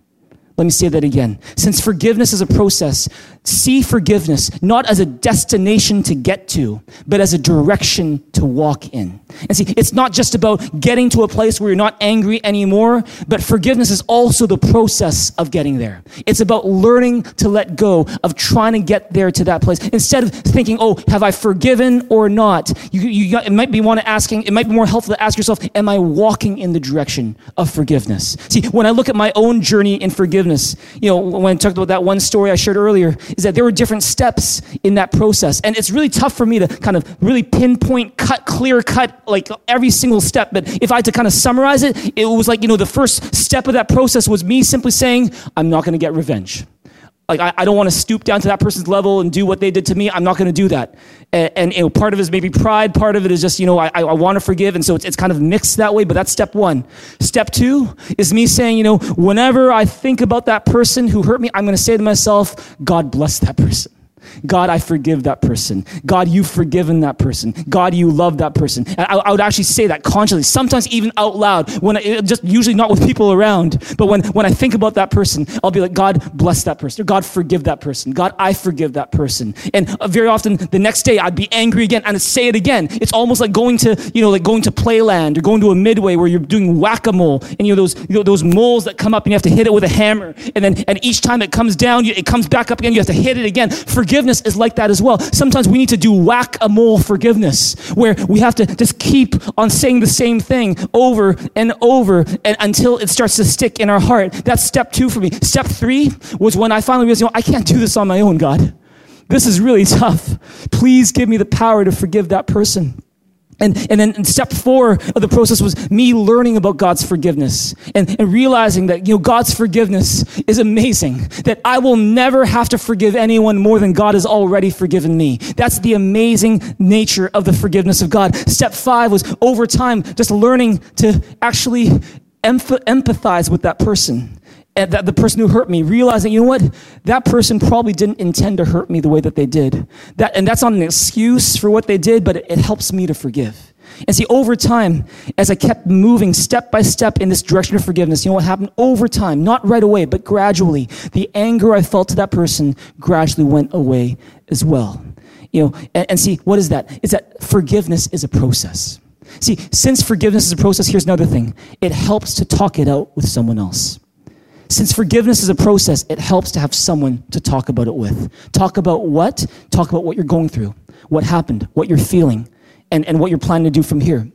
Let me say that again. Since forgiveness is a process, see forgiveness not as a destination to get to, but as a direction to walk in. And see, it's not just about getting to a place where you're not angry anymore, but forgiveness is also the process of getting there. It's about learning to let go of trying to get there to that place. Instead of thinking, oh, have I forgiven or not? You, you, it might be to asking, it might be more helpful to ask yourself, am I walking in the direction of forgiveness? See, when I look at my own journey in forgiveness. You know, when I talked about that one story I shared earlier, is that there were different steps in that process. And it's really tough for me to kind of really pinpoint, cut, clear cut, like every single step. But if I had to kind of summarize it, it was like, you know, the first step of that process was me simply saying, I'm not going to get revenge like I, I don't want to stoop down to that person's level and do what they did to me. I'm not going to do that. And, and you know, part of it is maybe pride. Part of it is just you know I, I want to forgive, and so it's, it's kind of mixed that way. But that's step one. Step two is me saying you know whenever I think about that person who hurt me, I'm going to say to myself, God bless that person. God, I forgive that person. God, you've forgiven that person. God, you love that person. And I, I would actually say that consciously, sometimes even out loud, when I, just usually not with people around, but when, when I think about that person, I'll be like, God, bless that person. Or God, forgive that person. God, I forgive that person. And uh, very often the next day I'd be angry again and I'd say it again. It's almost like going to, you know, like going to playland or going to a midway where you're doing whack-a-mole and you know, those, you know, those moles that come up and you have to hit it with a hammer. And then, and each time it comes down, it comes back up again. You have to hit it again. Forgive forgiveness is like that as well. Sometimes we need to do whack a mole forgiveness, where we have to just keep on saying the same thing over and over and until it starts to stick in our heart. That's step two for me. Step three was when I finally realized, you know, I can't do this on my own, God. This is really [laughs] tough. Please give me the power to forgive that person. And, and then step four of the process was me learning about God's forgiveness and, and realizing that, you know, God's forgiveness is amazing. That I will never have to forgive anyone more than God has already forgiven me. That's the amazing nature of the forgiveness of God. Step five was over time, just learning to actually emph- empathize with that person that the person who hurt me, realizing, you know what, that person probably didn't intend to hurt me the way that they did. That, and that's not an excuse for what they did, but it, it helps me to forgive. And see, over time, as I kept moving step by step in this direction of forgiveness, you know what happened? Over time, not right away, but gradually, the anger I felt to that person gradually went away as well. You know, and, and see, what is that? Is that forgiveness is a process. See, since forgiveness is a process, here's another thing. It helps to talk it out with someone else. Since forgiveness is a process, it helps to have someone to talk about it with. Talk about what? Talk about what you're going through, what happened, what you're feeling, and, and what you're planning to do from here.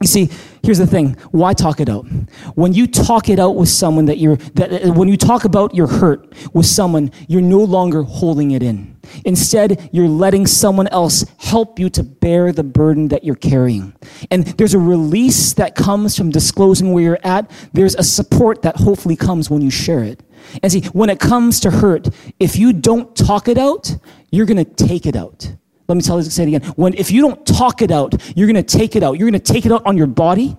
You see, here's the thing. Why talk it out? When you talk it out with someone that you're, that, when you talk about your hurt with someone, you're no longer holding it in. Instead, you're letting someone else help you to bear the burden that you're carrying. And there's a release that comes from disclosing where you're at. There's a support that hopefully comes when you share it. And see, when it comes to hurt, if you don't talk it out, you're going to take it out. Let me tell you, say it again. When, if you don't talk it out, you're going to take it out. You're going to take it out on your body.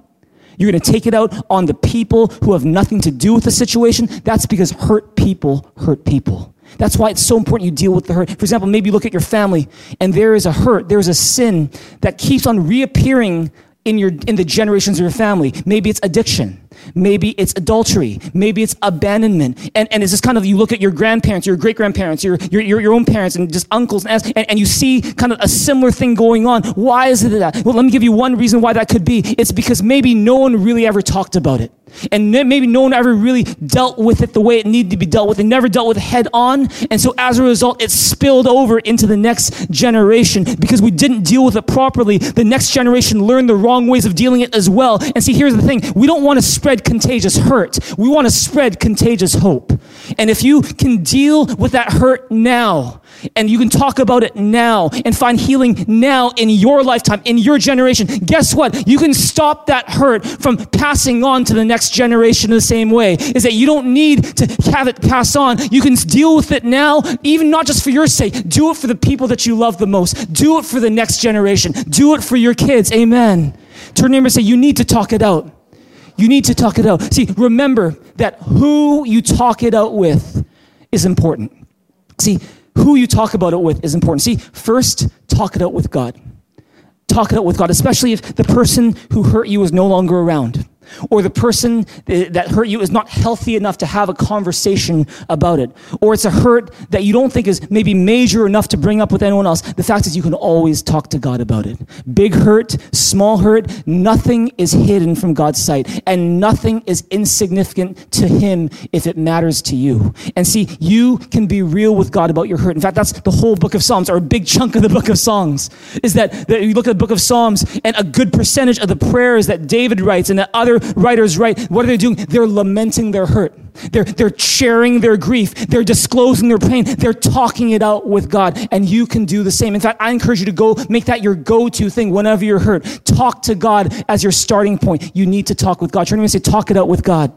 You're going to take it out on the people who have nothing to do with the situation. That's because hurt people hurt people. That's why it's so important you deal with the hurt. For example, maybe you look at your family and there is a hurt, there's a sin that keeps on reappearing in your in the generations of your family. Maybe it's addiction. Maybe it's adultery. Maybe it's abandonment. And, and it's just kind of, you look at your grandparents, your great grandparents, your, your, your, your, own parents, and just uncles, and, and, and you see kind of a similar thing going on. Why is it that? Well, let me give you one reason why that could be. It's because maybe no one really ever talked about it. And maybe no one ever really dealt with it the way it needed to be dealt with. They never dealt with it head on. And so as a result, it spilled over into the next generation because we didn't deal with it properly. The next generation learned the wrong ways of dealing it as well. And see, here's the thing. We don't want to spread contagious hurt. We want to spread contagious hope. And if you can deal with that hurt now, and you can talk about it now and find healing now in your lifetime, in your generation, guess what? You can stop that hurt from passing on to the next generation in the same way. Is that you don't need to have it pass on. You can deal with it now, even not just for your sake. Do it for the people that you love the most. Do it for the next generation. Do it for your kids. Amen. Turn your neighbor and say, You need to talk it out. You need to talk it out. See, remember that who you talk it out with is important. See, who you talk about it with is important. See, first, talk it out with God. Talk it out with God, especially if the person who hurt you is no longer around or the person that hurt you is not healthy enough to have a conversation about it, or it's a hurt that you don't think is maybe major enough to bring up with anyone else, the fact is you can always talk to God about it. Big hurt, small hurt, nothing is hidden from God's sight, and nothing is insignificant to Him if it matters to you. And see, you can be real with God about your hurt. In fact, that's the whole book of Psalms, or a big chunk of the book of Songs, is that, that you look at the book of Psalms, and a good percentage of the prayers that David writes and that other writers write, what are they doing? They're lamenting their hurt. They're, they're sharing their grief. They're disclosing their pain. They're talking it out with God. And you can do the same. In fact, I encourage you to go make that your go-to thing whenever you're hurt. Talk to God as your starting point. You need to talk with God. Turn to me and say, talk it out with God.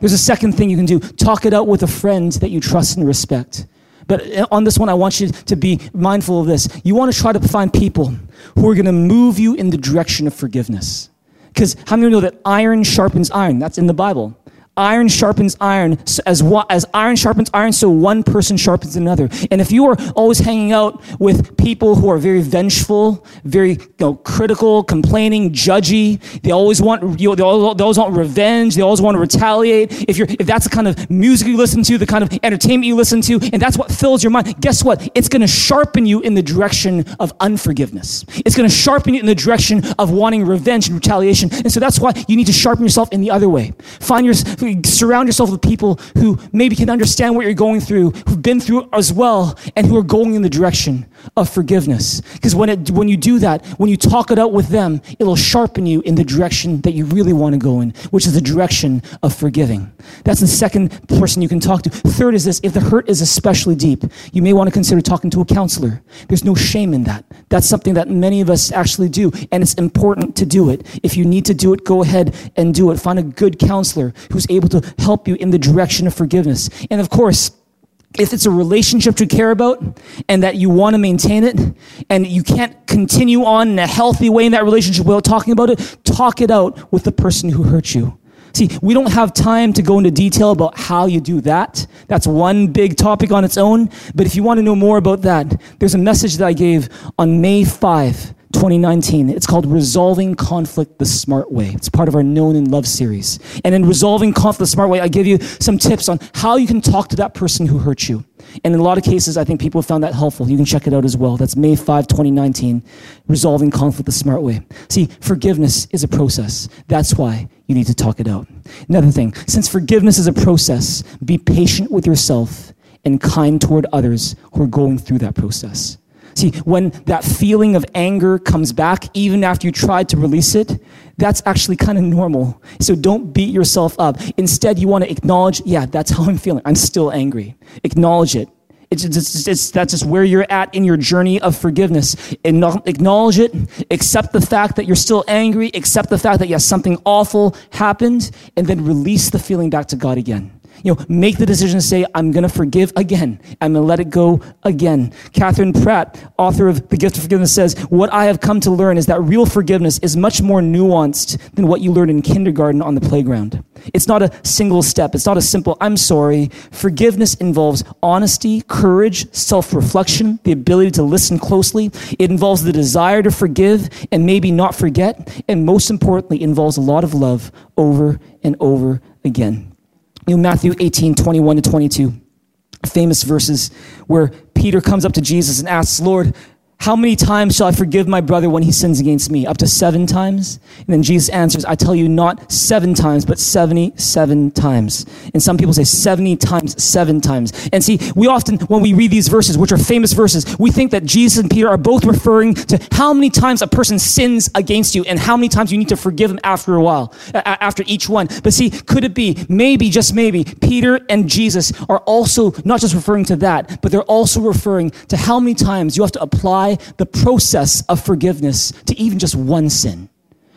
There's a second thing you can do. Talk it out with a friend that you trust and respect. But uh, on this one, I want you to be mindful of this. You want to try to find people who are going to move you in the direction of forgiveness. Because how many know that iron sharpens iron? That's in the Bible iron sharpens iron as, as iron sharpens iron so one person sharpens another. And if you are always hanging out with people who are very vengeful very you know, critical complaining judgy they always want you know, they, always, they always want revenge they always want to retaliate. If you're if that's the kind of music you listen to the kind of entertainment you listen to and that's what fills your mind guess what? It's going to sharpen you in the direction of unforgiveness. It's going to sharpen you in the direction of wanting revenge and retaliation. And so that's why you need to sharpen yourself in the other way. Find your surround yourself with people who maybe can understand what you're going through, who've been through as well, and who are going in the direction of forgiveness. Because when, when you do that, when you talk it out with them, it'll sharpen you in the direction that you really want to go in, which is the direction of forgiving. That's the second person you can talk to. Third is this if the hurt is especially deep, you may want to consider talking to a counselor. There's no shame in that. That's something that many of us actually do, and it's important to do it. If you need to do it, go ahead and do it. Find a good counselor who's able to help you in the direction of forgiveness. And of course, if it's a relationship you care about and that you want to maintain it and you can't continue on in a healthy way in that relationship without talking about it, talk it out with the person who hurt you. See, we don't have time to go into detail about how you do that. That's one big topic on its own. But if you want to know more about that, there's a message that I gave on May 5 2019. It's called Resolving Conflict the Smart Way. It's part of our Known and Love series. And in Resolving Conflict the Smart Way, I give you some tips on how you can talk to that person who hurt you. And in a lot of cases, I think people have found that helpful. You can check it out as well. That's May 5, 2019, Resolving Conflict the Smart Way. See, forgiveness is a process. That's why you need to talk it out. Another thing, since forgiveness is a process, be patient with yourself and kind toward others who are going through that process. See, when that feeling of anger comes back, even after you tried to release it, that's actually kind of normal. So don't beat yourself up. Instead, you want to acknowledge, yeah, that's how I'm feeling. I'm still angry. Acknowledge it. It's, it's, it's, that's just where you're at in your journey of forgiveness. Acknowledge it, accept the fact that you're still angry, accept the fact that, yes, something awful happened, and then release the feeling back to God again. You know, make the decision to say, I'm going to forgive again. I'm going to let it go again. Katherine Pratt, author of The Gift of Forgiveness, says, What I have come to learn is that real forgiveness is much more nuanced than what you learn in kindergarten on the playground. It's not a single step. It's not a simple, I'm sorry. Forgiveness involves honesty, courage, self reflection, the ability to listen closely. It involves the desire to forgive and maybe not forget. And most importantly, involves a lot of love over and over again. Know, Matthew 18, 21 to 22, famous verses where Peter comes up to Jesus and asks, Lord, how many times shall I forgive my brother when he sins against me? Up to seven times? And then Jesus answers, I tell you, not seven times, but 77 times. And some people say 70 times, seven times. And see, we often, when we read these verses, which are famous verses, we think that Jesus and Peter are both referring to how many times a person sins against you and how many times you need to forgive them after a while, after each one. But see, could it be, maybe, just maybe, Peter and Jesus are also not just referring to that, but they're also referring to how many times you have to apply the process of forgiveness to even just one sin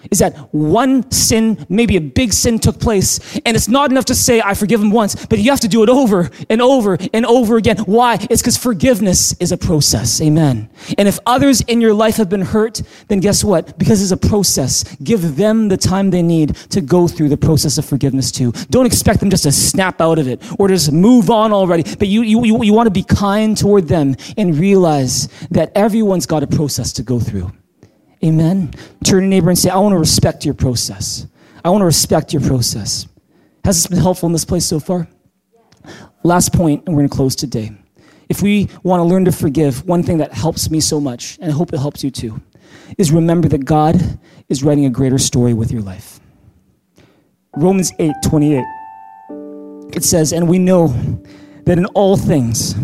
is that one sin, maybe a big sin took place, and it's not enough to say, I forgive him once, but you have to do it over and over and over again. Why? It's because forgiveness is a process. Amen. And if others in your life have been hurt, then guess what? Because it's a process. Give them the time they need to go through the process of forgiveness too. Don't expect them just to snap out of it or just move on already, but you, you, you, you want to be kind toward them and realize that everyone's got a process to go through. Amen. Turn to your neighbor and say, I want to respect your process. I want to respect your process. Has this been helpful in this place so far? Last point, and we're going to close today. If we want to learn to forgive, one thing that helps me so much, and I hope it helps you too, is remember that God is writing a greater story with your life. Romans 8 28. It says, And we know that in all things,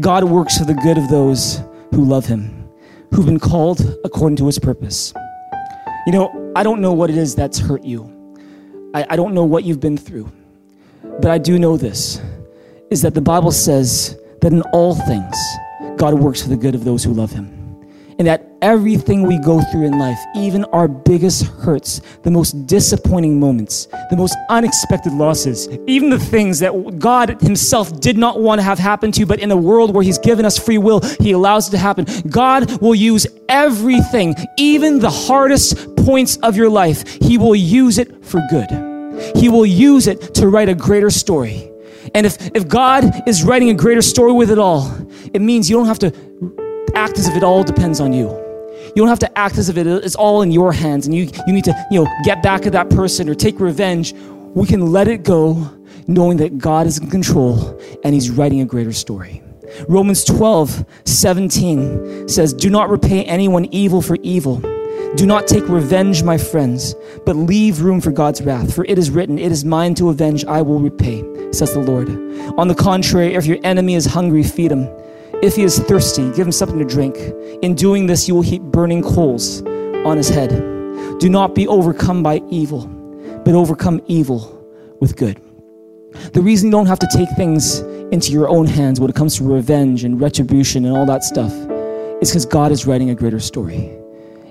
God works for the good of those who love him who've been called according to his purpose. You know, I don't know what it is that's hurt you. I, I don't know what you've been through. But I do know this is that the Bible says that in all things, God works for the good of those who love him and that everything we go through in life, even our biggest hurts, the most disappointing moments, the most unexpected losses, even the things that God Himself did not want to have happen to, you, but in a world where He's given us free will, He allows it to happen. God will use everything, even the hardest points of your life, He will use it for good. He will use it to write a greater story. And if, if God is writing a greater story with it all, it means you don't have to act as if it all depends on you. You don't have to act as if it is all in your hands and you, you need to, you know, get back at that person or take revenge. We can let it go knowing that God is in control and he's writing a greater story. Romans 12, 17 says, Do not repay anyone evil for evil. Do not take revenge, my friends, but leave room for God's wrath. For it is written, It is mine to avenge, I will repay, says the Lord. On the contrary, if your enemy is hungry, feed him. If he is thirsty, give him something to drink. In doing this, you will heap burning coals on his head. Do not be overcome by evil, but overcome evil with good. The reason you don't have to take things into your own hands when it comes to revenge and retribution and all that stuff is because God is writing a greater story.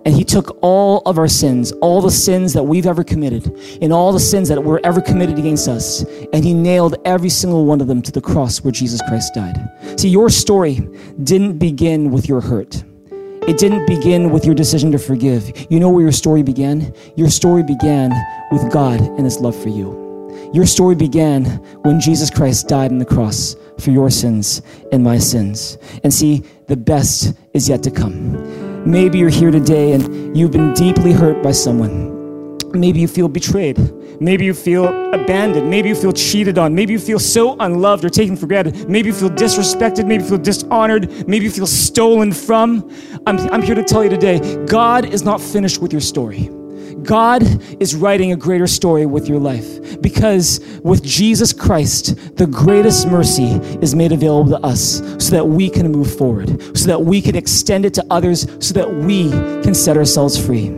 And He took all of our sins, all the sins that we've ever committed, and all the sins that were ever committed against us, and He nailed every single one of them to the cross where Jesus Christ died. See, your story didn't begin with your hurt. It didn't begin with your decision to forgive. You know where your story began? Your story began with God and His love for you. Your story began when Jesus Christ died on the cross for your sins and my sins. And see, the best is yet to come. Maybe you're here today and you've been deeply hurt by someone. Maybe you feel betrayed. Maybe you feel abandoned. Maybe you feel cheated on. Maybe you feel so unloved or taken for granted. Maybe you feel disrespected. Maybe you feel dishonored. Maybe you feel stolen from. I'm, I'm here to tell you today God is not finished with your story. God is writing a greater story with your life because with Jesus Christ, the greatest mercy is made available to us so that we can move forward, so that we can extend it to others, so that we can set ourselves free.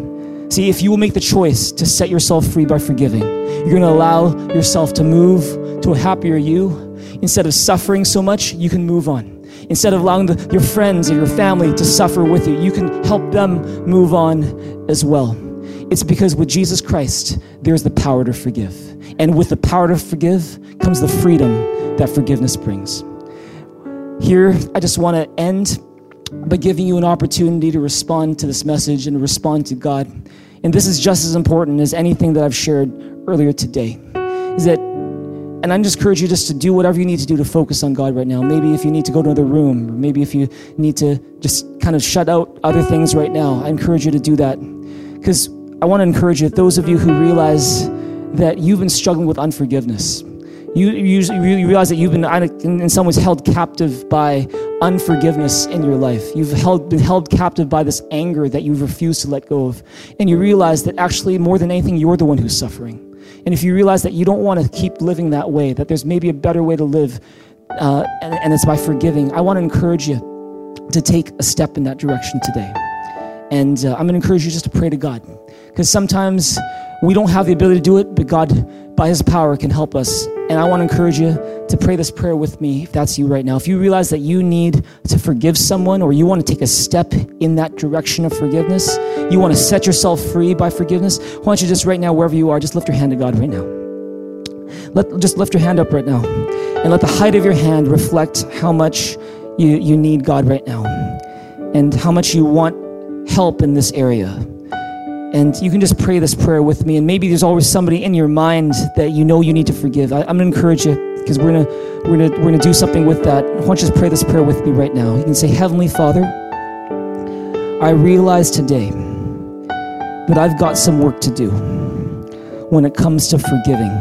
See, if you will make the choice to set yourself free by forgiving, you're going to allow yourself to move to a happier you. Instead of suffering so much, you can move on. Instead of allowing the, your friends or your family to suffer with you, you can help them move on as well. It's because with Jesus Christ, there's the power to forgive. And with the power to forgive comes the freedom that forgiveness brings. Here, I just want to end by giving you an opportunity to respond to this message and respond to God. And this is just as important as anything that I've shared earlier today. Is that and I just encourage you just to do whatever you need to do to focus on God right now. Maybe if you need to go to another room, or maybe if you need to just kind of shut out other things right now, I encourage you to do that. Because I want to encourage you, those of you who realize that you've been struggling with unforgiveness, you, you, you realize that you've been, in some ways, held captive by unforgiveness in your life. You've held, been held captive by this anger that you've refused to let go of. And you realize that actually, more than anything, you're the one who's suffering. And if you realize that you don't want to keep living that way, that there's maybe a better way to live, uh, and, and it's by forgiving, I want to encourage you to take a step in that direction today. And uh, I'm going to encourage you just to pray to God. Because sometimes we don't have the ability to do it, but God, by His power, can help us. And I want to encourage you to pray this prayer with me if that's you right now. If you realize that you need to forgive someone or you want to take a step in that direction of forgiveness, you want to set yourself free by forgiveness, why don't you just right now, wherever you are, just lift your hand to God right now. Let, just lift your hand up right now and let the height of your hand reflect how much you, you need God right now and how much you want help in this area. And you can just pray this prayer with me. And maybe there's always somebody in your mind that you know you need to forgive. I, am going to encourage you because we're going to we're to we're to do something with that. Why don't you just pray this prayer with me right now? You can say, Heavenly Father, I realize today that I've got some work to do when it comes to forgiving,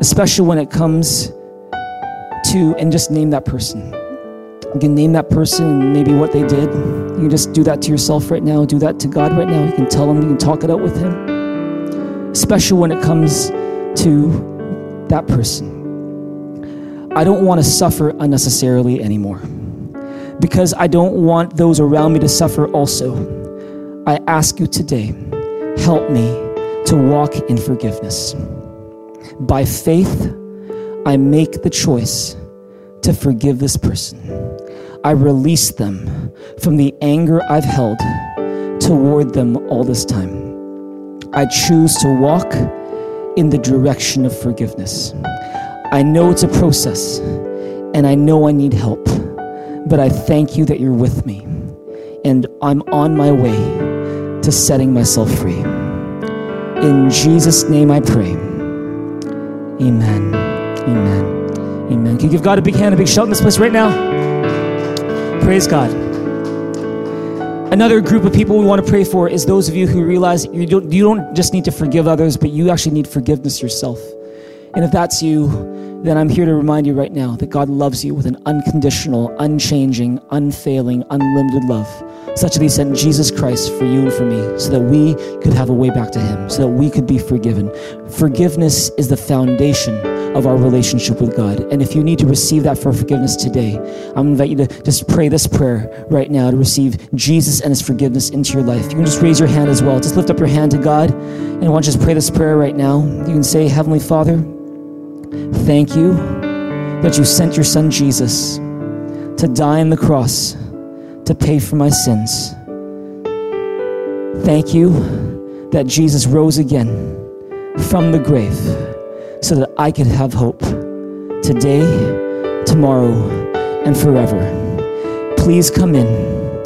especially when it comes to, and just name that person. You can name that person and maybe what they did. You can just do that to yourself right now. Do that to God right now. You can tell him, you can talk it out with him. Especially when it comes to that person. I don't want to suffer unnecessarily anymore because I don't want those around me to suffer also. I ask you today, help me to walk in forgiveness. By faith, I make the choice to forgive this person. I release them from the anger I've held toward them all this time. I choose to walk in the direction of forgiveness. I know it's a process and I know I need help, but I thank you that you're with me and I'm on my way to setting myself free. In Jesus' name I pray. Amen. Amen. Amen. Can you give God a big hand, a big shout in this place right now? Praise God. Another group of people we want to pray for is those of you who realize you don't, you don't just need to forgive others, but you actually need forgiveness yourself. And if that's you, then I'm here to remind you right now that God loves you with an unconditional, unchanging, unfailing, unlimited love, such that He sent Jesus Christ for you and for me, so that we could have a way back to Him, so that we could be forgiven. Forgiveness is the foundation of our relationship with God. And if you need to receive that for forgiveness today, I'm invite you to just pray this prayer right now to receive Jesus and His forgiveness into your life. You can just raise your hand as well. Just lift up your hand to God, and I want you to just pray this prayer right now. You can say, Heavenly Father, Thank you that you sent your son Jesus to die on the cross to pay for my sins. Thank you that Jesus rose again from the grave so that I could have hope today, tomorrow, and forever. Please come in,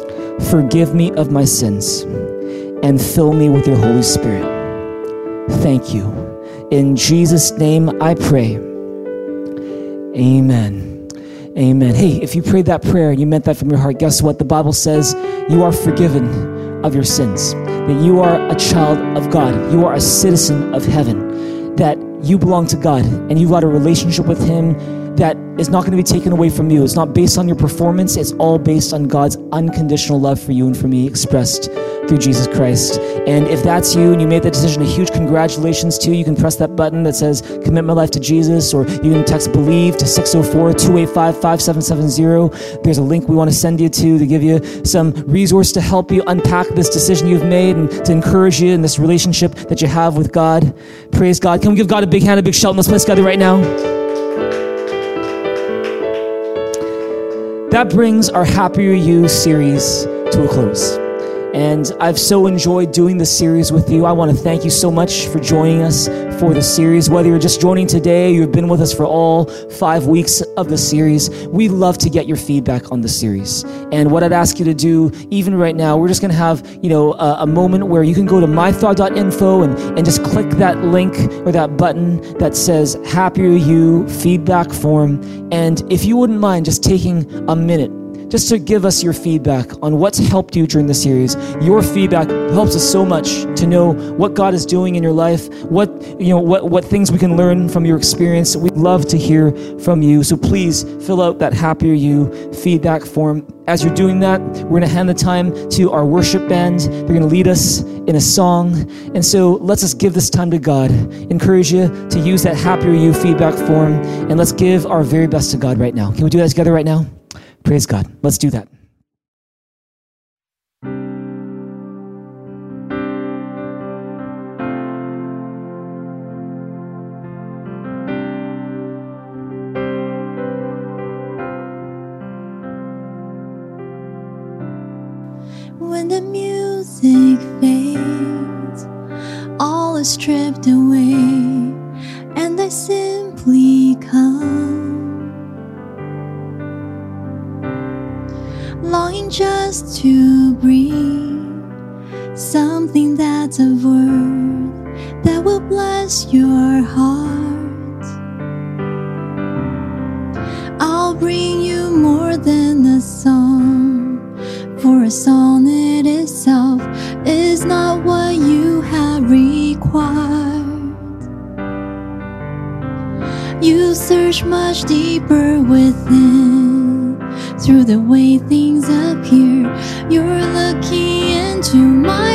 forgive me of my sins, and fill me with your Holy Spirit. Thank you. In Jesus' name I pray. Amen. Amen. Hey, if you prayed that prayer and you meant that from your heart, guess what? The Bible says you are forgiven of your sins, that you are a child of God, you are a citizen of heaven, that you belong to God and you've got a relationship with Him that is not going to be taken away from you. It's not based on your performance, it's all based on God's unconditional love for you and for me expressed through Jesus Christ. And if that's you and you made that decision, a huge congratulations to you. You can press that button that says commit my life to Jesus, or you can text believe to 604 285 5770. There's a link we want to send you to to give you some resource to help you unpack this decision you've made and to encourage you in this relationship that you have with God. Praise God. Can we give God a big hand, a big shout this place together right now? That brings our Happier You series to a close. And I've so enjoyed doing this series with you. I want to thank you so much for joining us for the series. Whether you're just joining today, you've been with us for all five weeks of the series, we love to get your feedback on the series. And what I'd ask you to do, even right now, we're just going to have, you know, a, a, moment where you can go to mythought.info and, and just click that link or that button that says Happier You feedback form. And if you wouldn't mind just taking a minute just to give us your feedback on what's helped you during the series. Your feedback helps us so much to know what God is doing in your life, what you know, what, what things we can learn from your experience. We'd love to hear from you. So please fill out that Happier You feedback form. As you're doing that, we're going to hand the time to our worship band. They're going to lead us in a song. And so let's just give this time to God. Encourage you to use that Happier You feedback form. And let's give our very best to God right now. Can we do that together right now? Praise God. Let's do that. When the music fades, all is stripped away, and I simply come. Just to breathe something that's a word that will bless your heart. I'll bring you more than a song, for a song in itself is not what you have required. You search much deeper within through the way things appear. You're looking into my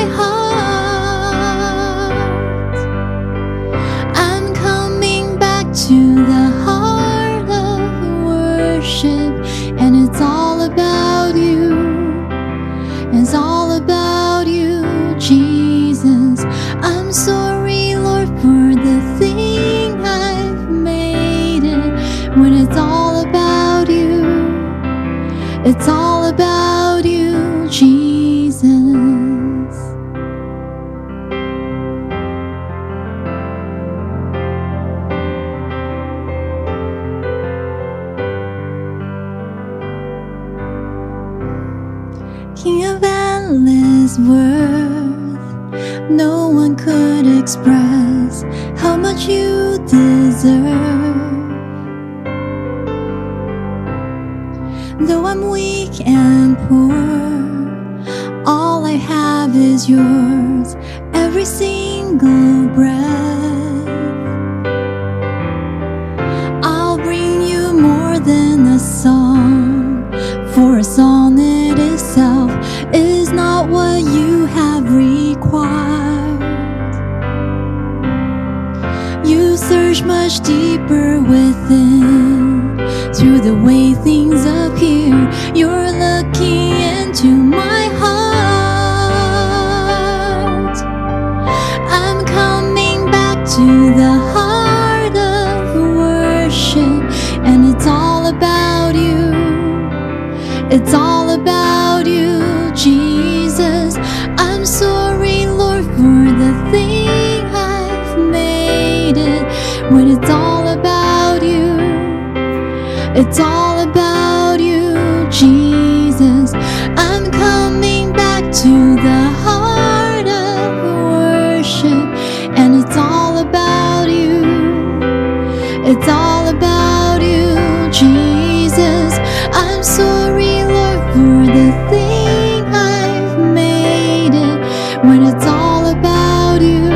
It's all about you, Jesus. I'm sorry, Lord, for the thing I've made it when it's all about you.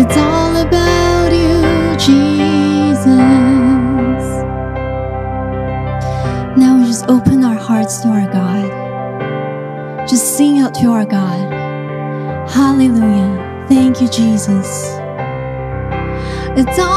It's all about you, Jesus. Now we just open our hearts to our God. Just sing out to our God. Hallelujah. Thank you, Jesus. It's all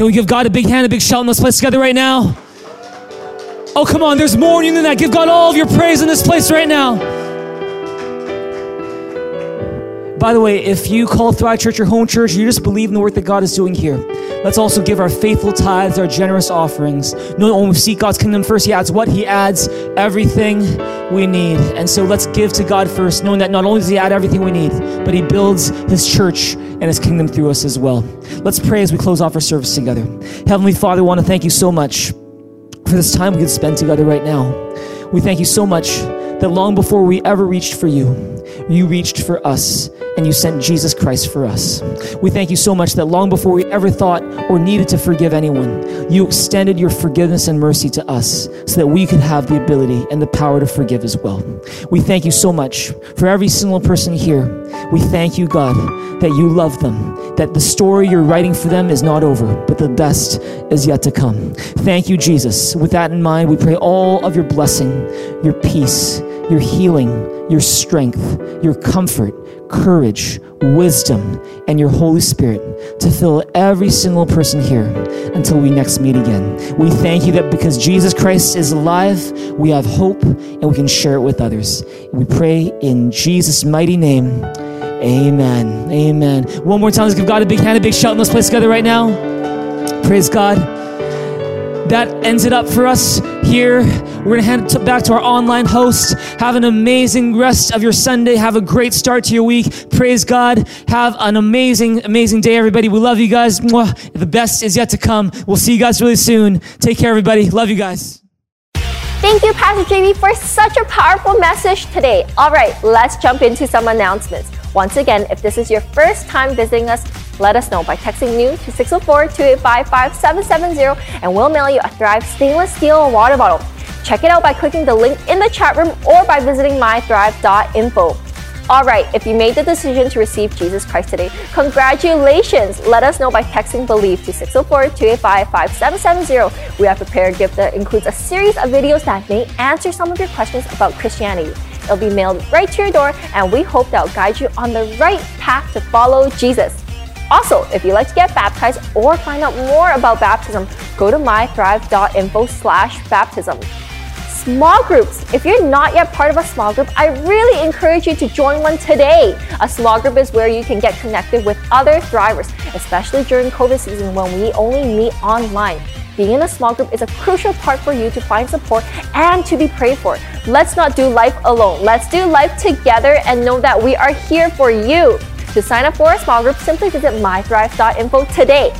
Can we give God a big hand, a big shout in this place together right now? Oh, come on, there's more in you than that. Give God all of your praise in this place right now. By the way, if you call Thrive Church your home church, you just believe in the work that God is doing here. Let's also give our faithful tithes, our generous offerings. Know that when we seek God's kingdom first, He adds what? He adds everything we need. And so let's give to God first, knowing that not only does He add everything we need, but He builds His church and His kingdom through us as well. Let's pray as we close off our service together. Heavenly Father, we want to thank you so much for this time we can spend together right now. We thank you so much that long before we ever reached for you, you reached for us and you sent Jesus Christ for us. We thank you so much that long before we ever thought or needed to forgive anyone, you extended your forgiveness and mercy to us so that we could have the ability and the power to forgive as well. We thank you so much for every single person here. We thank you, God, that you love them, that the story you're writing for them is not over, but the best is yet to come. Thank you, Jesus. With that in mind, we pray all of your blessing, your peace, your healing, your strength, your comfort, courage, wisdom, and your Holy Spirit to fill every single person here until we next meet again. We thank you that because Jesus Christ is alive, we have hope and we can share it with others. We pray in Jesus' mighty name. Amen. Amen. One more time, let's give God a big hand, a big shout in this place together right now. Praise God that ends it up for us here. We're going to hand it back to our online host. Have an amazing rest of your Sunday. Have a great start to your week. Praise God. Have an amazing, amazing day, everybody. We love you guys. The best is yet to come. We'll see you guys really soon. Take care, everybody. Love you guys. Thank you, Pastor JB, for such a powerful message today. All right, let's jump into some announcements. Once again, if this is your first time visiting us, let us know by texting new to 604-285-5770 and we'll mail you a Thrive stainless steel water bottle. Check it out by clicking the link in the chat room or by visiting mythrive.info. All right, if you made the decision to receive Jesus Christ today, congratulations! Let us know by texting BELIEVE to 604-285-5770. We have prepared a gift that includes a series of videos that may answer some of your questions about Christianity. It'll be mailed right to your door, and we hope that will guide you on the right path to follow Jesus. Also, if you'd like to get baptized or find out more about baptism, go to mythrive.info slash baptism small groups. If you're not yet part of a small group, I really encourage you to join one today. A small group is where you can get connected with other thrivers, especially during COVID season when we only meet online. Being in a small group is a crucial part for you to find support and to be prayed for. Let's not do life alone. Let's do life together and know that we are here for you. To sign up for a small group, simply visit mythrive.info today.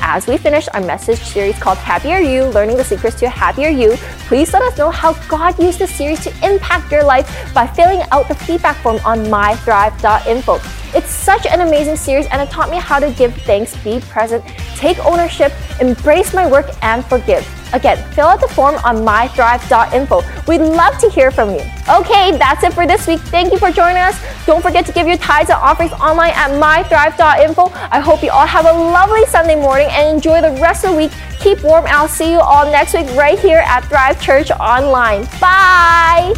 As we finish our message series called Happier You, Learning the Secrets to a Happier You, please let us know how God used this series to impact your life by filling out the feedback form on mythrive.info. It's such an amazing series and it taught me how to give thanks, be present, take ownership, embrace my work, and forgive. Again, fill out the form on mythrive.info. We'd love to hear from you. Okay, that's it for this week. Thank you for joining us. Don't forget to give your tithes and offerings online at mythrive.info. I hope you all have a lovely Sunday morning and enjoy the rest of the week. Keep warm. I'll see you all next week right here at Thrive Church Online. Bye.